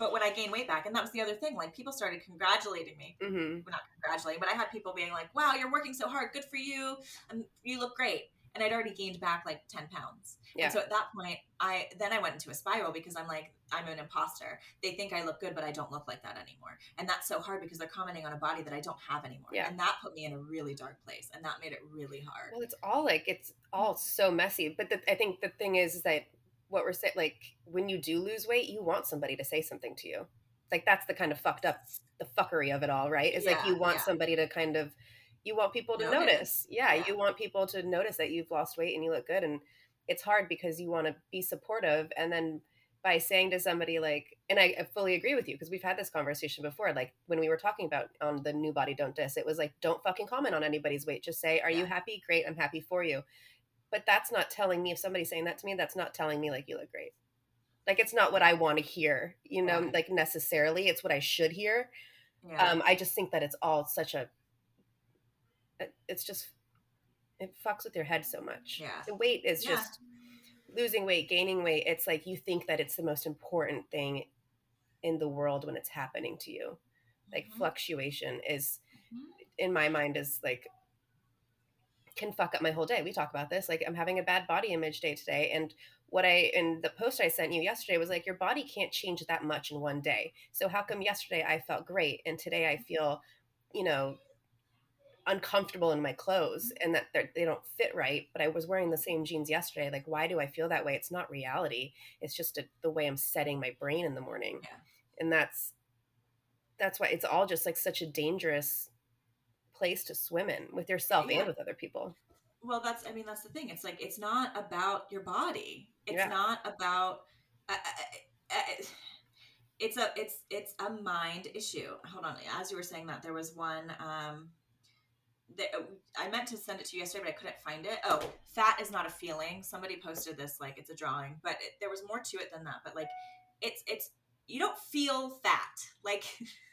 but when I gained weight back, and that was the other thing. Like people started congratulating me. hmm Well, not congratulating, but I had people being like, "Wow, you're working so hard. Good for you. And you look great." And I'd already gained back like ten pounds. Yeah. And so at that point, I then I went into a spiral because I'm like, I'm an imposter. They think I look good, but I don't look like that anymore. And that's so hard because they're commenting on a body that I don't have anymore. Yeah. And that put me in a really dark place, and that made it really hard. Well, it's all like it's all so messy. But the, I think the thing is, is that what we're saying, like when you do lose weight, you want somebody to say something to you. Like that's the kind of fucked up, the fuckery of it all, right? Is like you want yeah. somebody to kind of, you want people to Notice. notice. Yeah, Yeah. you want people to notice that you've lost weight and you look good, and it's hard because you want to be supportive, and then by saying to somebody like, and I, I fully agree with you because we've had this conversation before. Like when we were talking about on the new body don't diss, it was like, don't fucking comment on anybody's weight. Just say, are you happy? Great, I'm happy for you. But that's not telling me if somebody's saying that to me, that's not telling me like you look great. Like it's not what I want to hear, you know, Right. like necessarily. It's what I should hear. Yeah. Um, I just think that it's all such a. It's just, it fucks with your head so much. Yeah. The weight is Yeah. just losing weight, gaining weight. It's like you think that it's the most important thing in the world when it's happening to you. Like Mhm. fluctuation is, Mhm. in my mind, is like can fuck up my whole day. We talk about this. Like I'm having a bad body image day today, and what I in the post I sent you yesterday was like your body can't change that much in one day. So how come yesterday I felt great and today I mm-hmm. feel, you know, uncomfortable in my clothes and that they don't fit right? But I was wearing the same jeans yesterday. Like why do I feel that way? It's not reality. It's just a, the way I'm setting my brain in the morning, Yeah. and that's that's why it's all just like such a dangerous place to swim in with yourself Yeah. and with other people. Well, that's I mean that's the thing. It's like it's not about your body. It's Yeah. not about. Uh, uh, uh, it's a it's it's a mind issue. Hold on. As you were saying that, there was one. Um, that I meant to send it to you yesterday, but I couldn't find it. Oh, fat is not a feeling. Somebody posted this like it's a drawing, but it, there was more to it than that. But like, it's it's you don't feel fat. Like, [laughs]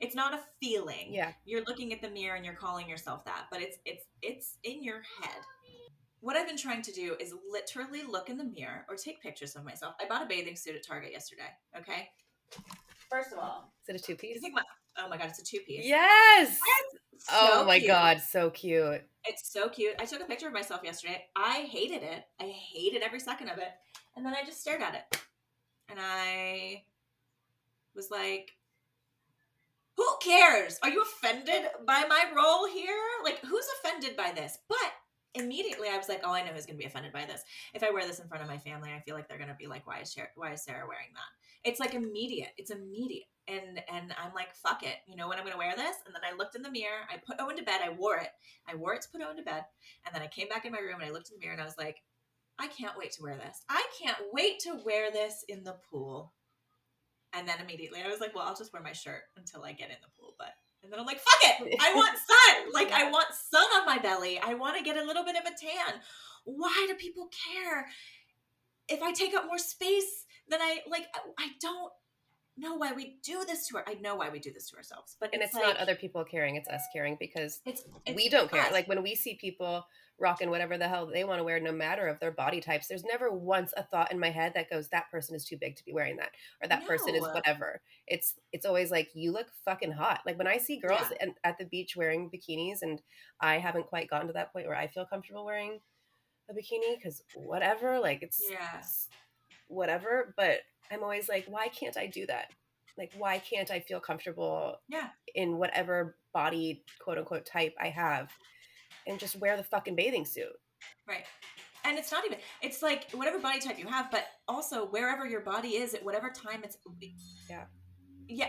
it's not a feeling. Yeah. you're looking at the mirror and you're calling yourself that but it's it's it's in your head. What i've been trying to do is literally look in the mirror or take pictures of myself. I bought a bathing suit at target yesterday okay? First of all Is it a two piece? oh my god it's a two-piece. Yes. So oh my cute. god, so cute. it's so cute. I took a picture of myself yesterday. I hated it. I hated every second of it. And then i just stared at it. And i was like who cares? Are you offended by my role here? Like who's offended by this? But immediately i was like oh i know who's going to be offended by this. If i wear this in front of my family i feel like they're going to be like why is sarah, why is sarah wearing that? It's like immediate. It's immediate. And and i'm like fuck it. You know when i'm going to wear this? And then i looked in the mirror. I put owen to bed. I wore it. I wore it to put owen to bed. And then i came back in my room and i looked in the mirror and i was like i can't wait to wear this. I can't wait to wear this in the pool and then immediately I was like, well, I'll just wear my shirt until I get in the pool. But and then I'm like, fuck it. I [laughs] want sun. Like I want sun on my belly. I want to get a little bit of a tan. Why do people care if I take up more space than I like? I- don't know why we do this to our. I know why we do this to ourselves, but And it's, like, not other people caring, it's us caring because It's, we don't care. Like when we see people rocking whatever the hell they want to wear, no matter of their body types. There's never once a thought in my head that goes, that person is too big to be wearing that, or that person is whatever. It's it's always like you look fucking hot. Like when I see girls Yeah. and at the beach wearing bikinis, and I haven't quite gotten to that point where I feel comfortable wearing a bikini because whatever, like it's Yeah. it's whatever. But I'm always like, why can't I do that? Like, why can't I feel comfortable Yeah. in whatever body quote unquote type I have and just wear the fucking bathing suit? Right. And it's not even, it's like whatever body type you have, but also wherever your body is at whatever time it's. Yeah. Yeah.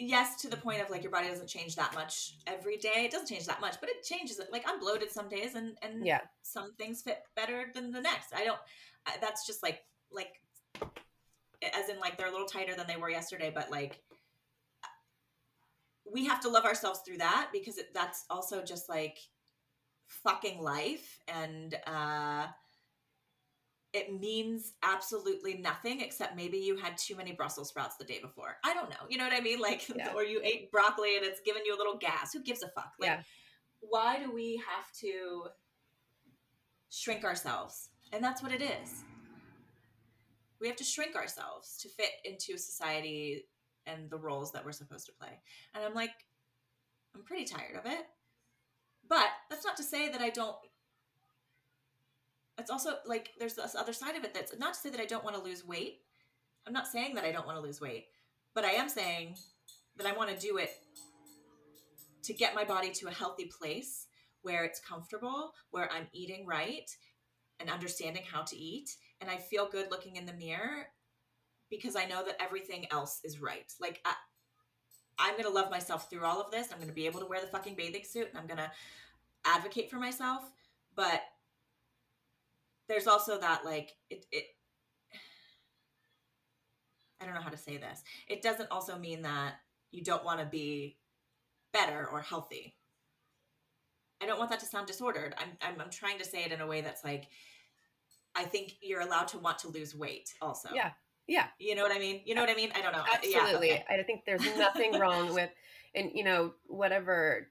Yes, to the point of like your body doesn't change that much every day. It doesn't change that much, but it changes it. Like I'm bloated some days and, and Yeah. some things fit better than the next. I don't, I- that's just like, like, as in like they're a little tighter than they were yesterday, but like, we have to love ourselves through that because it, that's also just like fucking life and uh it means absolutely nothing except maybe you had too many brussels sprouts the day before. I don't know you know what i mean? Like Yeah. or you ate broccoli and it's giving you a little gas. Who gives a fuck? Like Yeah. why do we have to shrink ourselves? And that's what it is. We have to shrink ourselves to fit into society and the roles that we're supposed to play. And i'm like i'm pretty tired of it but that's not to say that i don't it's also like there's this other side of it that's not to say that i don't want to lose weight. I'm not saying that i don't want to lose weight but i am saying that i want to do it to get my body to a healthy place where it's comfortable where i'm eating right and understanding how to eat and i feel good looking in the mirror because i know that everything else is right. Like I, i'm going to love myself through all of this. I'm going to be able to wear the fucking bathing suit and i'm going to advocate for myself. But there's also that like it, it i don't know how to say this. It doesn't also mean that you don't want to be better or healthy. I don't want that to sound disordered. I'm, I'm i'm trying to say it in a way that's like i think you're allowed to want to lose weight also. Yeah. Yeah. you know what i mean you know what i mean i don't know Uh, yeah, Absolutely. okay. I think there's nothing wrong with, and you know, whatever.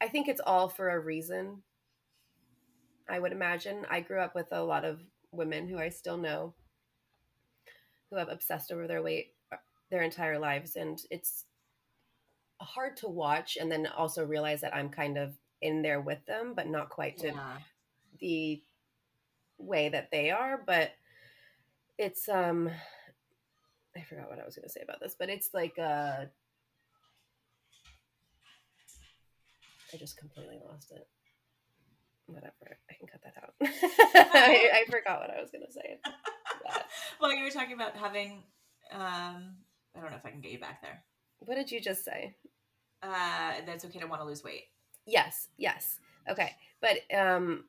I think it's all for a reason. I would imagine. I grew up with a lot of women who I still know who have obsessed over their weight uh, their entire lives. And it's hard to watch and then also realize that I'm kind of in there with them, but not quite to yeah. the way that they are but it's um i forgot what i was going to say about this but it's like uh i just completely lost it. Whatever i can cut that out. [laughs] I, I forgot what i was going to say. [laughs] Well you were talking about having um i don't know if i can get you back there. What did you just say? Uh that it's okay to want to lose weight. Yes yes. Okay but um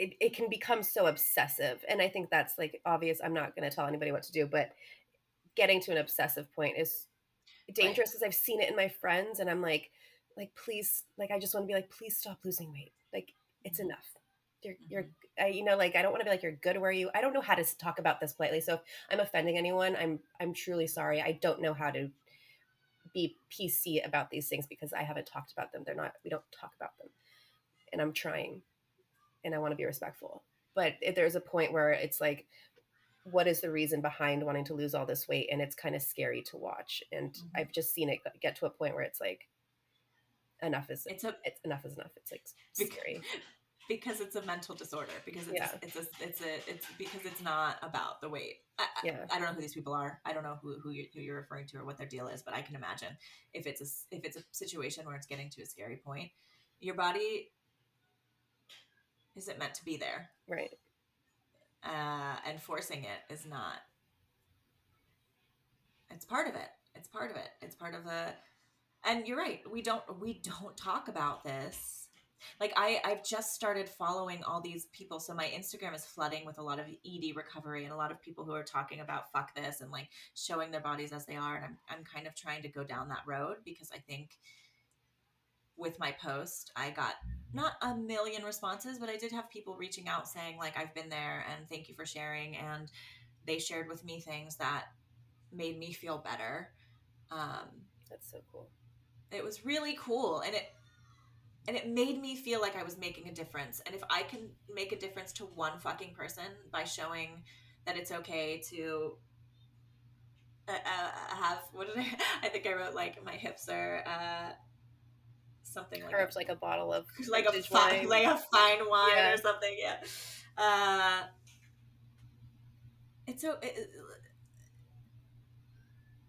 it, it can become so obsessive and i think that's like obvious i'm not going to tell anybody what to do but getting to an obsessive point is dangerous because i've seen it in my friends and i'm like like please like i just want to be like please stop losing weight. Like it's Mhm. enough. You're you're I, you know like i don't want to be like you're good where you? I don't know how to talk about this politely so if i'm offending anyone i'm i'm truly sorry. I don't know how to be pc about these things because i haven't talked about them. They're not we don't talk about them and i'm trying and i want to be respectful. But if there's a point where it's like what is the reason behind wanting to lose all this weight? And it's kind of scary to watch. And Mhm. i've just seen it get to a point where it's like enough is it's a it's enough is enough. It's like scary. [laughs] because it's a mental disorder because it's Yeah. it's a it's a it's because it's not about the weight. I, I- Yeah. I, don't know who these people are. I don't know who who, you, who you're referring to or what their deal is but i can imagine if it's a if it's a situation where it's getting to a scary point your body isn't meant to be there. Right. Uh, and forcing it is not. It's part of it. It's part of it. It's part of the and you're right. We don't we don't talk about this. Like i i've just started following all these people. So my instagram is flooding with a lot of ed recovery and a lot of people who are talking about fuck this and like showing their bodies as they are. And i'm, I'm kind of trying to go down that road because i think with my post i got not a million responses but i did have people reaching out saying like i've been there and thank you for sharing and they shared with me things that made me feel better um, that's so cool it was really cool and it and it made me feel like I was making a difference. And if I can make a difference to one fucking person by showing that it's okay to uh, uh, have what did I? [laughs] I think I wrote like my hips are uh, something like like a bottle of [laughs] like a fine, wine. like a fine wine Yeah. or something. Yeah. Uh, it's so it, it-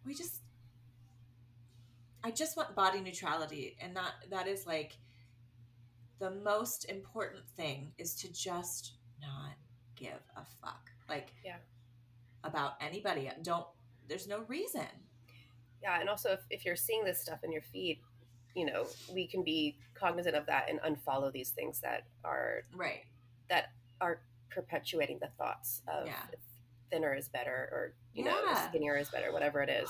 we just. I just want body neutrality, and that that is like the most important thing is to just not give a fuck, like Yeah. about anybody. Don't. There's no reason. Yeah, and also if, if you're seeing this stuff in your feed, you know, we can be cognizant of that and unfollow these things that are Right. That are perpetuating the thoughts of Yeah. thinner is better or you know skinnier is better, whatever it is.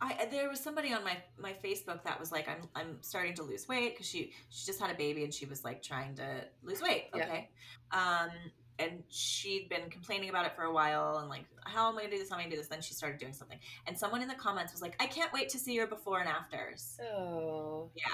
I there was somebody on my my Facebook that was like, I'm I'm starting to lose weight because she she just had a baby and she was like trying to lose weight. Yeah. Okay, um, and she'd been complaining about it for a while and like, how am I gonna do this? How am I gonna do this? Then she started doing something, and someone in the comments was like, I can't wait to see your before and afters. Oh, Yeah,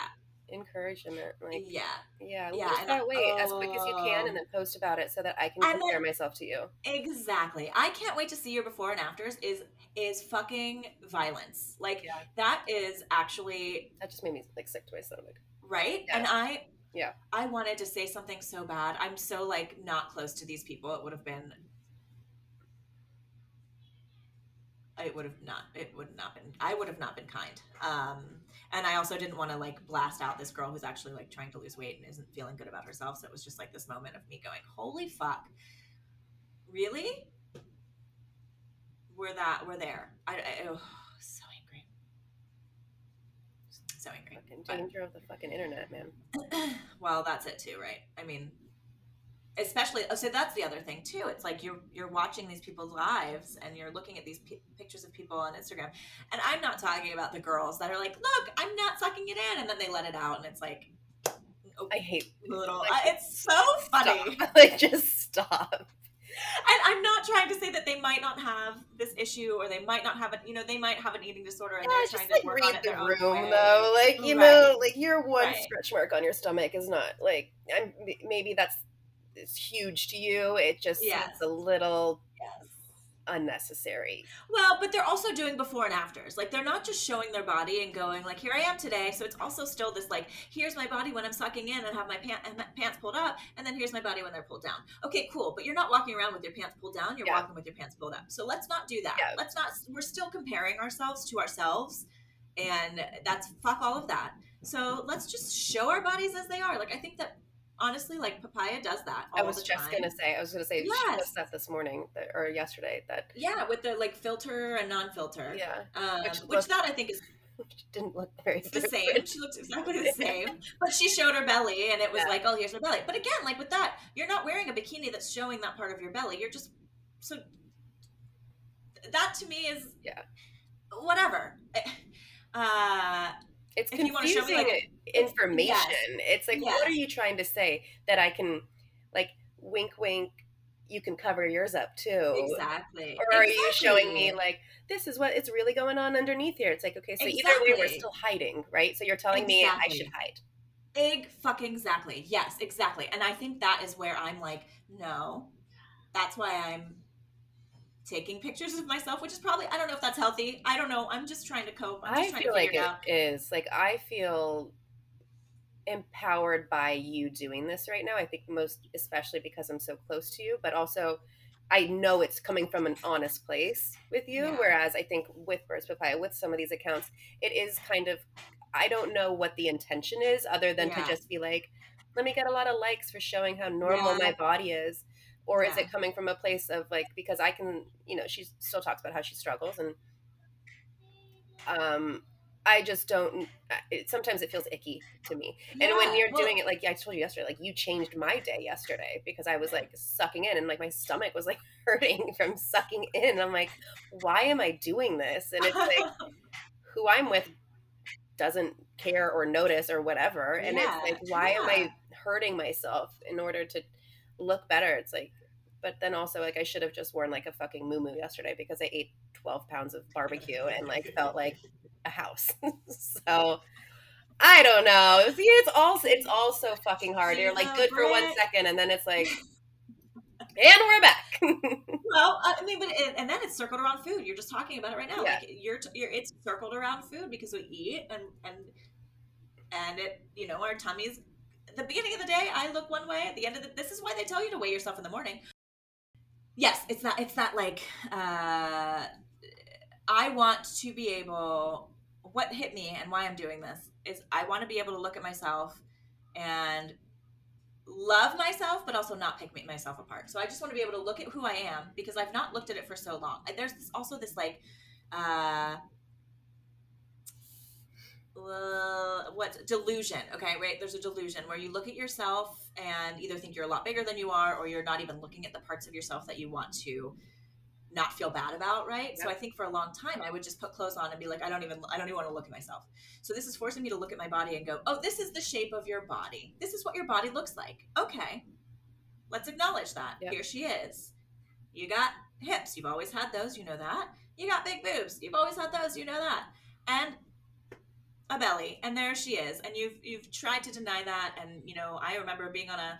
encouragement, like yeah, yeah, Yeah, lose that weight as quick as you can, oh. and then post about it so that I can compare then- myself to you. exactly. I can't wait to see your before and afters. Is is fucking violence. Like Yeah. that is actually That just made me like sick to my stomach. right Yeah. and i Yeah. i wanted to say something so bad. I'm so like not close to these people. It would have been it would have not it would not been i would have not been kind. Um and i also didn't want to like blast out this girl who's actually like trying to lose weight and isn't feeling good about herself. So it was just like this moment of me going holy fuck. Really? We're that we're there. I, I oh, so angry so angry Fucking But- danger of the fucking internet, man. [clears throat] well that's it too right i mean especially oh, so that's the other thing too it's like you're you're watching these people's lives and you're looking at these pi pictures of people on instagram and i'm not talking about the girls that are like look i'm not sucking it in and then they let it out and it's like oh, I hate little [laughs] like, it's so [laughs] funny Stop. [laughs] like just stop. And i'm not trying to say that they might not have this issue or they might not have it you know they might have an eating disorder and Yeah, they're just trying like to work on it the room though. Like you Right. know, like your one Right. stretch mark on your stomach is not like I'm maybe that's it's huge to you. It just Yes. seems a little. Unnecessary. Well, but they're also doing before and afters. Like they're not just showing their body and going like, "Here I am today." So it's also still this like, "Here's my body when I'm sucking in and have my pant- pants pulled up, and then here's my body when they're pulled down." Okay, cool. But you're not walking around with your pants pulled down. You're Yeah. walking with your pants pulled up. So let's not do that. Yeah. Let's not. We're still comparing ourselves to ourselves, and that's fuck all of that. So let's just show our bodies as they are. Like I think that honestly, like Papaya does that. All I was just time. gonna say, I was gonna say, she Yes. that this morning that, or yesterday that Yeah, with the like filter and non-filter. yeah, Um, Which which, look- that I think is didn't look very the different. same. She looks exactly the [laughs] same, but she showed her belly, and it was Yeah. like, oh, here's her belly. But again, like with that, you're not wearing a bikini that's showing that part of your belly. You're just so that to me is Yeah. whatever. Uh, It's If you wanna show me, confusing like- information. Yes. It's like, Yes. what are you trying to say? That I can, like, wink, wink. You can cover yours up too. exactly. Or are you showing me like this is what it's really going on underneath here? It's like okay, so either way, we're still hiding, right? So you're telling me I should hide. Egg fucking exactly. Yes, exactly. And I think that is where I'm like, no. That's why I'm taking pictures of myself, which is probably I don't know if that's healthy. I don't know. I'm just trying to cope. I'm just I trying feel to like it it is. Like I feel empowered by you doing this right now. I think most especially because I'm so close to you, but also I know it's coming from an honest place with you. Yeah. Whereas I think with Birds Papaya, with some of these accounts, it is kind of I don't know what the intention is other than Yeah. to just be like, let me get a lot of likes for showing how normal Yeah. my body is. Or is Yeah. it coming from a place of like because I can, you know, she still talks about how she struggles and um I just don't. It, sometimes it feels icky to me, and when Yeah, you're well, doing it, like I told you yesterday, like you changed my day yesterday because I was like sucking in, and like my stomach was like [laughs] hurting from sucking in. I'm like, why am I doing this? And it's like [laughs] who I'm with doesn't care or notice or whatever, and Yeah, it's like, why am. I hurting myself in order to look better? It's like, but then also like I should have just worn like a fucking moo yesterday because I ate 12 pounds of barbecue and like felt like a house. [laughs] so I don't know. See, it's all it's all so fucking hard. You're like good for one second, and then it's like, and we're back. [laughs] Well, I mean, but it, and then it's circled around food. You're just talking about it right now. Yeah. Like you're, t- you're, it's circled around food because we eat and and and it, you know, our tummies. The beginning of the day, I look one way. At the end of the, this is why they tell you to weigh yourself in the morning. Yes, it's not. It's not like uh, I want to be able. What hit me and why I'm doing this is I want to be able to look at myself and love myself, but also not pick myself apart. So I just want to be able to look at who I am because I've not looked at it for so long. There's this, also this like, uh, uh, what delusion? Okay, right. There's a delusion where you look at yourself and either think you're a lot bigger than you are, or you're not even looking at the parts of yourself that you want to not feel bad about, right? So I think for a long time I would just put clothes on and be like, I don't even, I don't even want to look at myself. So this is forcing me to look at my body and go, oh, this is the shape of your body. This is what your body looks like. Okay, let's acknowledge that. Yep. Here she is. You got hips. You've always had those. You know that. You got big boobs. You've always had those. You know that. And a belly. And there she is. And you've you've tried to deny that. And you know, I remember being on a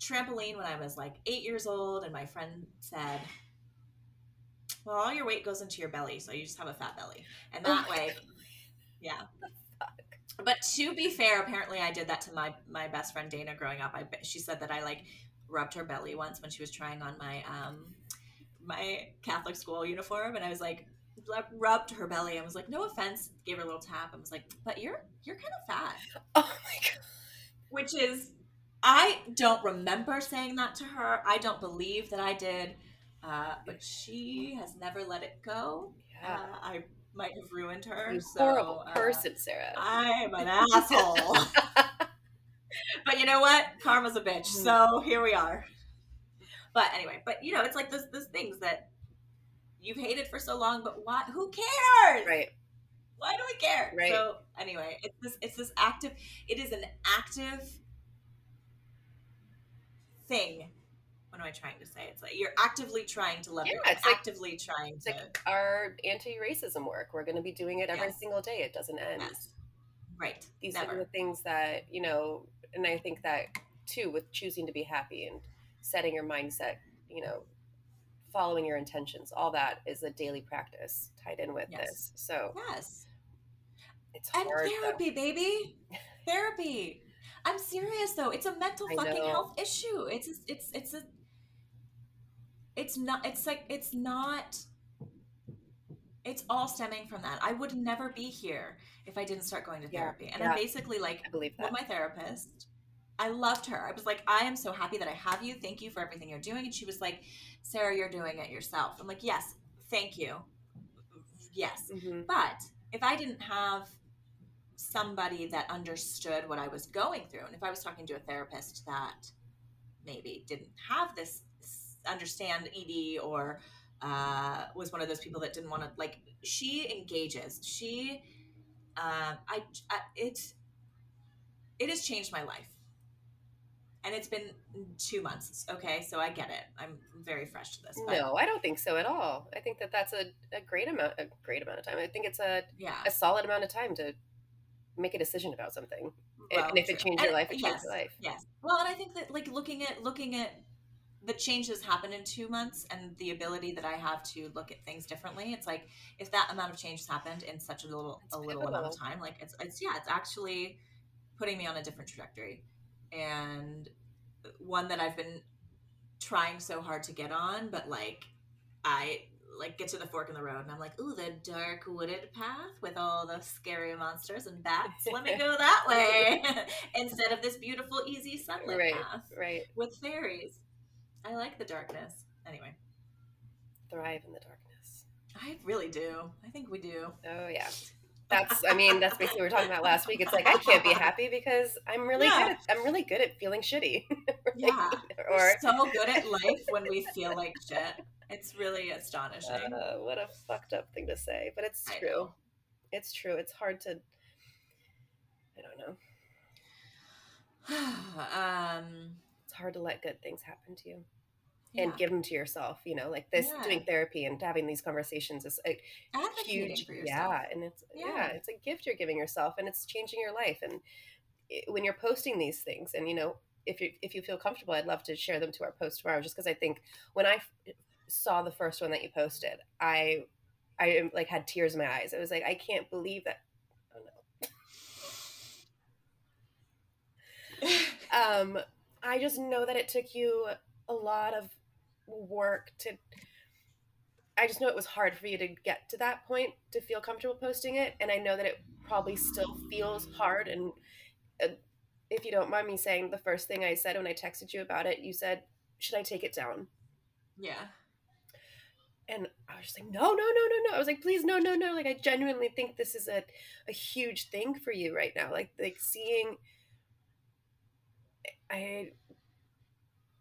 trampoline when I was like eight years old, and my friend said, "Well, all your weight goes into your belly, so you just have a fat belly." And Oh that my way, God. yeah. [laughs] But to be fair, apparently I did that to my my best friend Dana growing up. I she said that I like rubbed her belly once when she was trying on my um my Catholic school uniform, and I was like rubbed her belly. I was like, no offense, gave her a little tap. I was like, but you're you're kind of fat, [laughs] oh my god. which is I don't remember saying that to her. I don't believe that I did, uh, but she has never let it go. Yeah. Uh, I might have ruined her. you so, horrible uh, person, Sarah. I'm an [laughs] asshole. [laughs] but you know what? Karma's a bitch. Mm-hmm. So here we are. But anyway, but you know, it's like those those things that you've hated for so long, but why who cares? right. Why do we care? Right. So anyway, it's this it's this active it is an active thing. What am I trying to say? It's like you're actively trying to love Yeah, it's like- actively trying It's to like our anti-racism work. We're going to be doing it every Yes. single day. It doesn't end. yes. Right. These Never. are the things that you know, and I think that too with choosing to be happy and setting your mindset. You know, following your intentions. All that is a daily practice tied in with Yes. this. So Yes. it's And hard. though. therapy, baby. [laughs] therapy. I'm serious though. It's a mental I fucking know. health issue. It's it's it's a it's not it's like it's not it's all stemming from that. I would never be here if I didn't start going to Yeah, therapy. And yeah. I basically like I believe that. my therapist, I loved her. I was like, I am so happy that I have you. Thank you for everything you're doing. And she was like, Sarah, you're doing it yourself. I'm like, yes, thank you. Yes. Mhm. But if I didn't have somebody that understood what I was going through, and if I was talking to a therapist that maybe didn't have this understand ED or uh, was one of those people that didn't want to like, she engages. She, um, I, I, it, it has changed my life. And it's been two months. Okay, so I get it. I'm very fresh to this. But No, I don't think so at all. I think that that's a, a great amount a great amount of time. I think it's a, yeah. a solid amount of time to make a decision about something. And- Well, and if it true. changed your life, it changed yes, your life. Yes. Well, and I think that like looking at looking at the changes happened in two months and the ability that I have to look at things differently. It's like if that amount of change has happened in such a little It's a little amount of time, like it's it's yeah, it's actually putting me on a different trajectory. And one that I've been trying so hard to get on, but like I like get to the fork in the road and I'm like, ooh, the dark wooded path with all the scary monsters and bats. Let me go [laughs] that way [laughs] instead of this beautiful, easy sunlit Right, path right. with fairies. I like the darkness. Anyway, Thrive in the darkness. I really do. I think we do. Oh yeah. That's I mean, that's basically what we were talking about last week. It's like I can't be happy because I'm really Yeah. good at I'm really good at feeling shitty. [laughs] Yeah. or We're so good at life when we feel like shit. It's really astonishing. uh, what a fucked up thing to say. But it's true. It's true. It's hard to I don't know. [sighs] um, It's hard to let good things happen to you. And Yeah. give them to yourself. You know, like this Yeah. doing therapy and having these conversations is a Advocating huge yeah and it's yeah. Yeah. it's a gift you're giving yourself and it's changing your life and i- when you're posting these things and you know if you if you feel comfortable i'd love to share them to our post tomorrow just because i think when i f- saw the first one that you posted i i like had tears in my eyes it was like i can't believe that oh no [laughs] um i just know that it took you a lot of work to i just know it was hard for you to get to that point to feel comfortable posting it. And i know that it probably still feels hard. And uh, if you don't mind me saying the first thing i said when i texted you about it you said should i take it down? Yeah. and i was just like no no no no no. I was like please no no no. Like i genuinely think this is a, a huge thing for you right now. Like like seeing i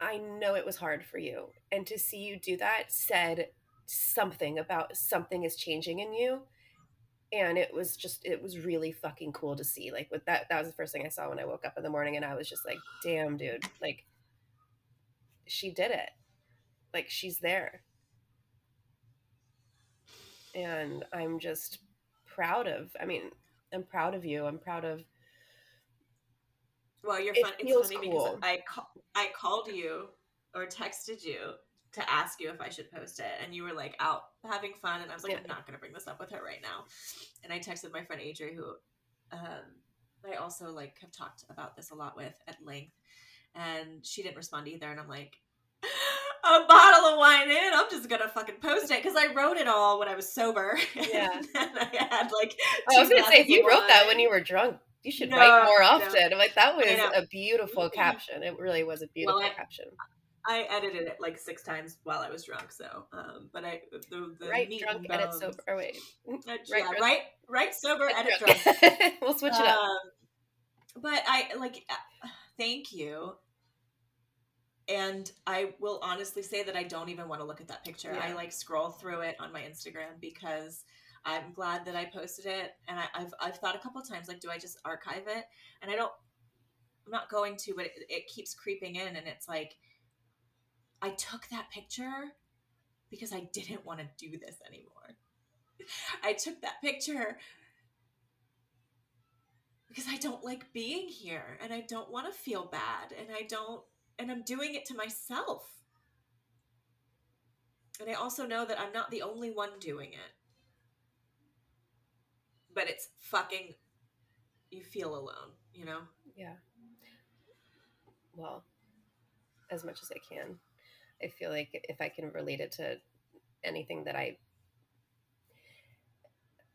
i know it was hard for you and to see you do that said something about something is changing in you and it was just it was really fucking cool to see like with that that was the first thing i saw when i woke up in the morning and i was just like damn dude like she did it. Like she's there. And i'm just proud of i mean i'm proud of you. I'm proud of Well, you're It fun. It's funny cool. because I ca- I called you or texted you to ask you if I should post it, and you were like out having fun, and I was like, Yeah. I'm not gonna bring this up with her right now. And I texted my friend Adri, who um, I also like have talked about this a lot with at length, and she didn't respond either. And I'm like. [laughs] A bottle of wine in, I'm just gonna fucking post it because I wrote it all when I was sober. [laughs] Yeah. and I had like. Oh, I was gonna say if you wrote that when you were drunk you should No, write more no. often i'm like that was a beautiful caption it really was a beautiful I- caption I edited it like six times while I was drunk. So, um, but I the, the right meat drunk edit sober or wait [laughs] Uh, Right, yeah, drunk. right, right, sober, edit Drunk. drunk. [laughs] we'll switch it up Um, but I like, uh, thank you. And I will honestly say that I don't even want to look at that picture. I like scroll through it on my Instagram because I'm glad that I posted it. And I, I've I've thought a couple times like, do I just archive it? And I don't. I'm not going to, but it, it keeps creeping in, and it's like, I took that picture because I didn't want to do this anymore. [laughs] I took that picture because I don't like being here and I don't want to feel bad and I don't and I'm doing it to myself. And I also know that I'm not the only one doing it. But it's fucking you feel alone, you know? yeah well as much as i can i feel like if i can relate it to anything that i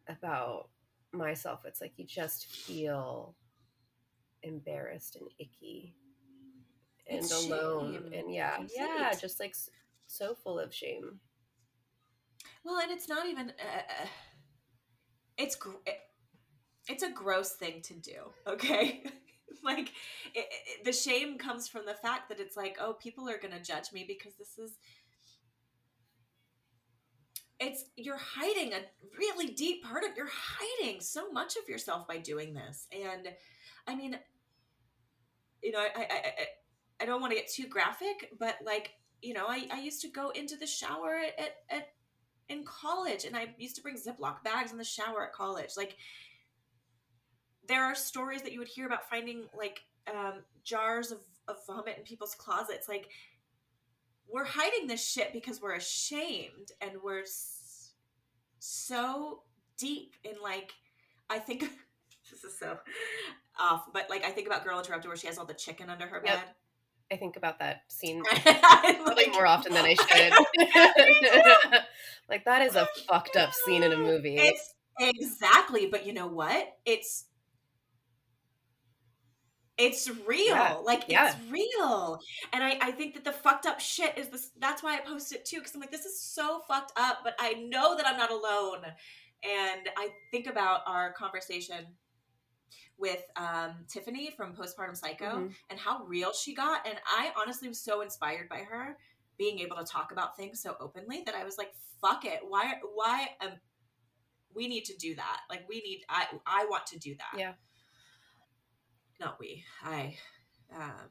about myself it's like you just feel embarrassed and icky and It's alone shame. and yeah yeah just like so full of shame Well, and it's not even uh, uh, it's gr- it, it's a gross thing to do, okay? [laughs] like it, it, the shame comes from the fact that it's like, oh, people are going to judge me because this is it's you're hiding a really deep part of you're hiding so much of yourself by doing this. And I mean, you know, I I I, I- don't want to get too graphic, but like, you know, I, I used to go into the shower at, at in college and I used to bring Ziploc bags in the shower at college. Like there are stories that you would hear about finding like um, jars of, of vomit in people's closets. Like we're hiding this shit because we're ashamed and we're s- so deep in like, I think [laughs] this is so off, but like I think about Girl Interrupted where she has all the chicken under her Yep. bed. I think about that scene [laughs] probably like- more often than i [laughs] should [laughs] like that is a fucked up scene in a movie It's exactly, but you know what? It's it's real. Yeah, Like yeah. it's real. And I, I think that the fucked up shit is this that's why I posted it too, because I'm like, this is so fucked up, but I know that I'm not alone. And I think about our conversation with um, Tiffany from Postpartum Psycho Mhm. and how real she got. And I honestly was so inspired by her being able to talk about things so openly that I was like, fuck it. Why why am we need to do that. Like we need I I want to do that. Yeah. Not we. I um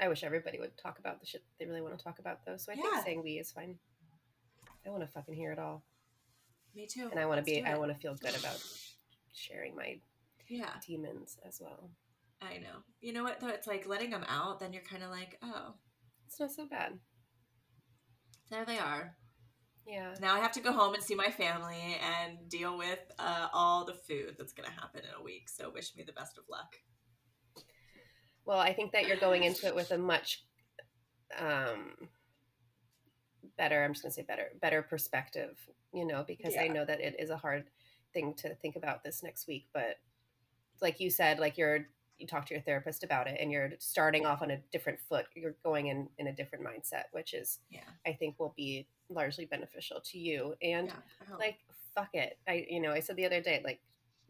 I wish everybody would talk about the shit they really want to talk about, though. So I Yeah. think saying we is fine. I want to fucking hear it all, Me too. and I want to be, I want to feel good about sharing my Yeah, demons as well. I know. You know what though? It's like letting them out. Then you're kind of like, oh, It's not so bad. there they are. Yeah. Now I have to go home and see my family and deal with uh, all the food that's gonna happen in a week. So wish me the best of luck. Well, I think that you're going into it with a much um, better. I'm just gonna say better, better perspective. You know, because I know that it is a hard thing to think about this next week. But like you said, like you're you talk to your therapist about it, and you're starting off on a different foot. You're going in in a different mindset, which is Yeah. I think will be largely beneficial to you. And yeah. Like fuck it i you know i said the other day like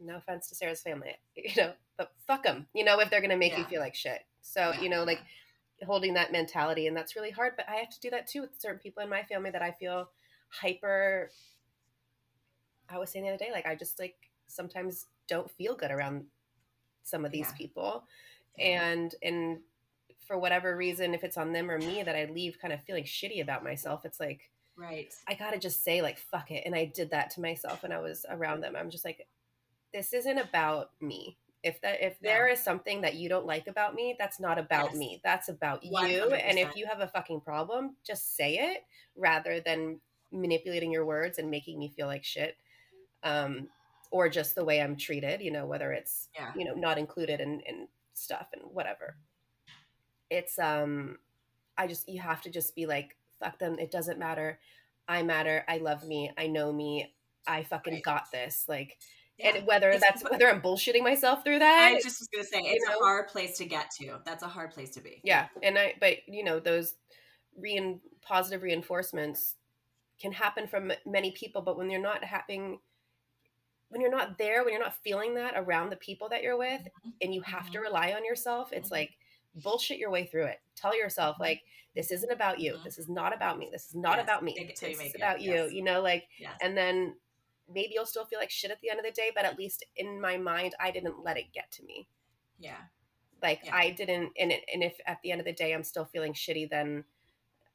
no offense to sarah's family [laughs] you know but fuck them you know if they're gonna make you feel like shit so Yeah, you know like yeah. holding that mentality and that's really hard but i have to do that too with certain people in my family that i feel hyper i was saying the other day like i just like sometimes don't feel good around some of these Yeah. people Yeah. and and for whatever reason if it's on them or me that i leave kind of feeling shitty about myself it's like right. I gotta just say like fuck it, and I did that to myself when I was around them. I'm just like, this isn't about me. If that if No. there is something that you don't like about me, that's not about Yes. me. That's about you. And if you have a fucking problem, just say it rather than manipulating your words and making me feel like shit. Um, or just the way I'm treated, you know, whether it's Yeah. you know not included in, in stuff and whatever. It's um I just you have to just be like fuck them. It doesn't matter. I matter. I love me. I know me. I fucking Right. got this. Like, Yeah. and whether It's- that's whether I'm bullshitting myself through that. I just was gonna say it's know? a hard place to get to. That's a hard place to be. yeah, and I, but you know, those rein positive reinforcements can happen from many people, but when you're not having, when you're not there, when you're not feeling that around the people that you're with, Mhm. and you have to Mhm. rely on yourself, it's Mhm. like bullshit your way through it. Tell yourself like this isn't about you. This is not about me. This is not Yes, about me. it This is it. about you. Yes. You know, like Yes. and then maybe you'll still feel like shit at the end of the day, but at least in my mind, I didn't let it get to me. Yeah. Like Yeah. I didn't, and it, and if at the end of the day I'm still feeling shitty, then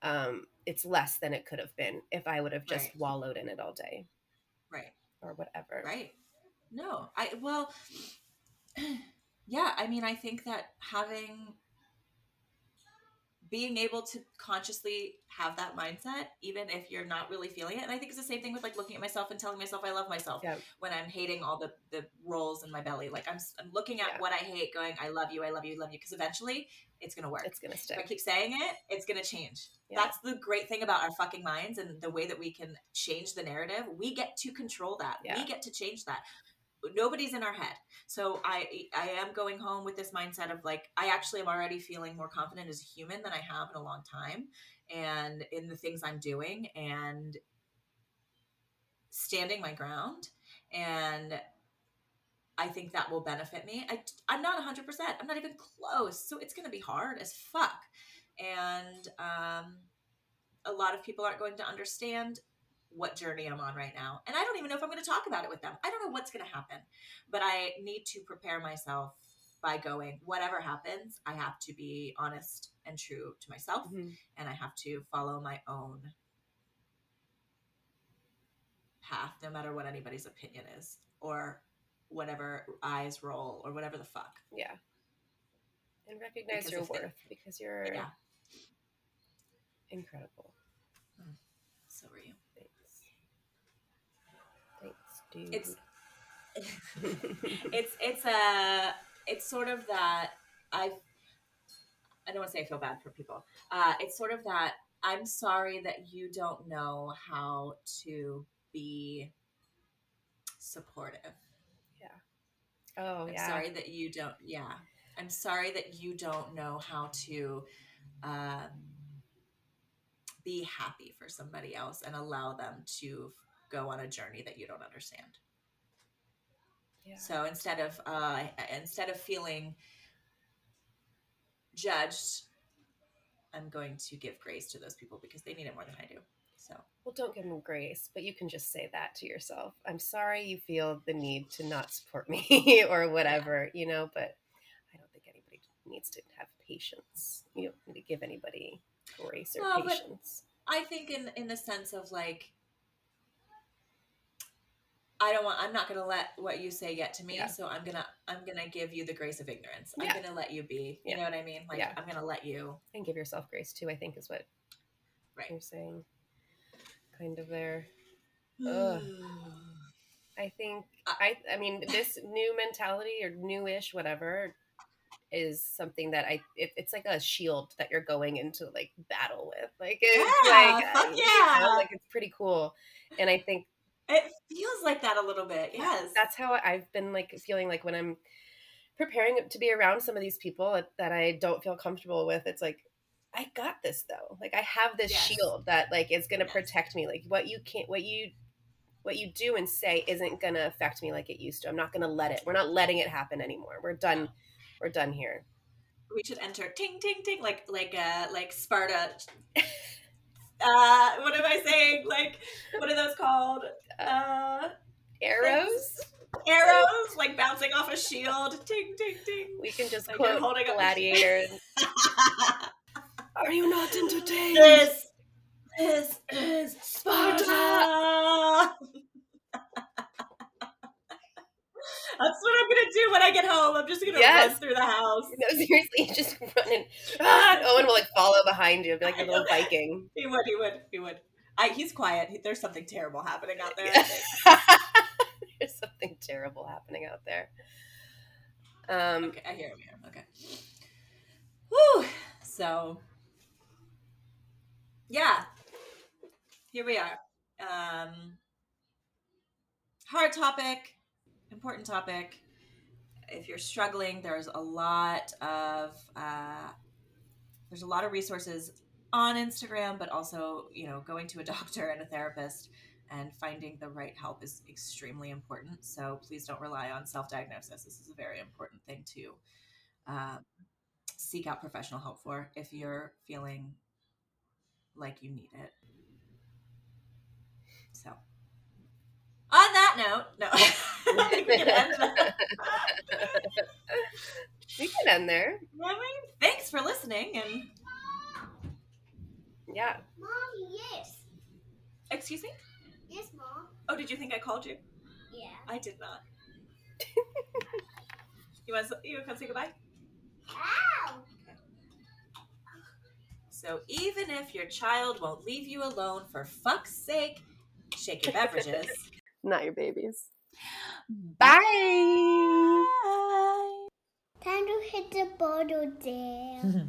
um, it's less than it could have been if I would have just Right. wallowed in it all day Right. Or whatever. Right. No, I well, [clears throat] yeah. I mean, I think that having being able to consciously have that mindset, even if you're not really feeling it, and I think it's the same thing with like looking at myself and telling myself I love myself Yeah. when I'm hating all the the rolls in my belly. Like I'm I'm looking at Yeah. what I hate, going I love you, I love you, I love you, because eventually it's gonna work. It's gonna if I keep saying it, it's gonna change. Yeah. That's the great thing about our fucking minds and the way that we can change the narrative. We get to control that. We get to change that. Nobody's in our head. So I I am going home with this mindset of like I actually am already feeling more confident as a human than I have in a long time and in the things I'm doing and standing my ground and I think that will benefit me. I, I'm not 100%. I'm not even close. So it's going to be hard as fuck. And um, a lot of people aren't going to understand what journey I'm on right now. And I don't even know if I'm going to talk about it with them. I don't know what's going to happen. But I need to prepare myself by going, whatever happens, I have to be honest and true to myself. Mhm. And I have to follow my own path, no matter what anybody's opinion is or whatever eyes roll or whatever the fuck. Yeah. And recognize Because your they- worth because you're Yeah. incredible. So are you. Dude. [laughs] It's it's it's a it's sort of that I I don't want to say I feel bad for people. Uh, it's sort of that I'm sorry that you don't know how to be supportive. Yeah. Oh I'm yeah. sorry that you don't. Yeah, I'm sorry that you don't know how to um, be happy for somebody else and allow them to go on a journey that you don't understand. Yeah. So instead of uh, instead of feeling judged, I'm going to give grace to those people because they need it more than I do. So Well, don't give them grace, but you can just say that to yourself. I'm sorry you feel the need to not support me [laughs] or whatever, you know, but I don't think anybody needs to have patience. You don't need to give anybody grace or Well, patience. I think in in the sense of like I don't want I'm not gonna let what you say get to me, Yeah. so I'm gonna I'm gonna give you the grace of ignorance. Yeah. I'm gonna let you be. You Yeah. know what I mean? Like Yeah. I'm gonna let you And give yourself grace too, I think is what Right. you're saying. Kind of there. Ugh. I think I I mean this new mentality or newish whatever is something that I it, it's like a shield that you're going into like battle with. Like it's Yeah, like uh, you yeah. know, like it's pretty cool. And I think It feels like that a little bit. Yes. that's how I've been like feeling like when I'm preparing to be around some of these people that, I don't feel comfortable with. It's like I got this though. Like I have this Yes. shield that like is going to Yes. protect me. Like what you can't what you what you do and say isn't going to affect me like it used to. I'm not going to let it. We're not letting it happen anymore. We're done. We're done here. we should enter ting ting ting like like uh like Sparta. [laughs] uh what am I saying? Like what are those called? Uh Arrows. arrows like bouncing off a shield. Ting ting ting. We can just Like you're quote holding up a- Gladiator. [laughs] Are you not entertained? this this is Sparta. That's what I'm gonna do when I get home. I'm just gonna Yes. run through the house. No, seriously, [laughs] just running. Ah, Owen will like follow behind you, be like a little. Viking. [laughs] He would. He would. He would. I, he's quiet. He- there's something terrible happening out there. [laughs] There's something terrible happening out there. Um, Okay, I hear him here. Okay. Whew. So, yeah, here we are. Um, hard topic, important topic. If you're struggling, there's a lot of uh, there's a lot of resources on Instagram, but also you know going to a [laughs] doctor and a therapist and finding the right help is extremely important. So please don't rely on self diagnosis. This is a very important thing to um, seek out professional help for if you're feeling like you need it. So, on that note, no, [laughs] we can end that. we can end there. I mean, thanks for listening. And Yeah. Mom, yes. excuse me. Yes, Mom. Oh, did you think I called you? Yeah. I did not. [laughs] you want to, you want to come say goodbye? Ow! So even if your child won't leave you alone, for fuck's sake, shake your beverages. [laughs] Not your babies. Bye. Time to hit the bottle oh, [laughs] there.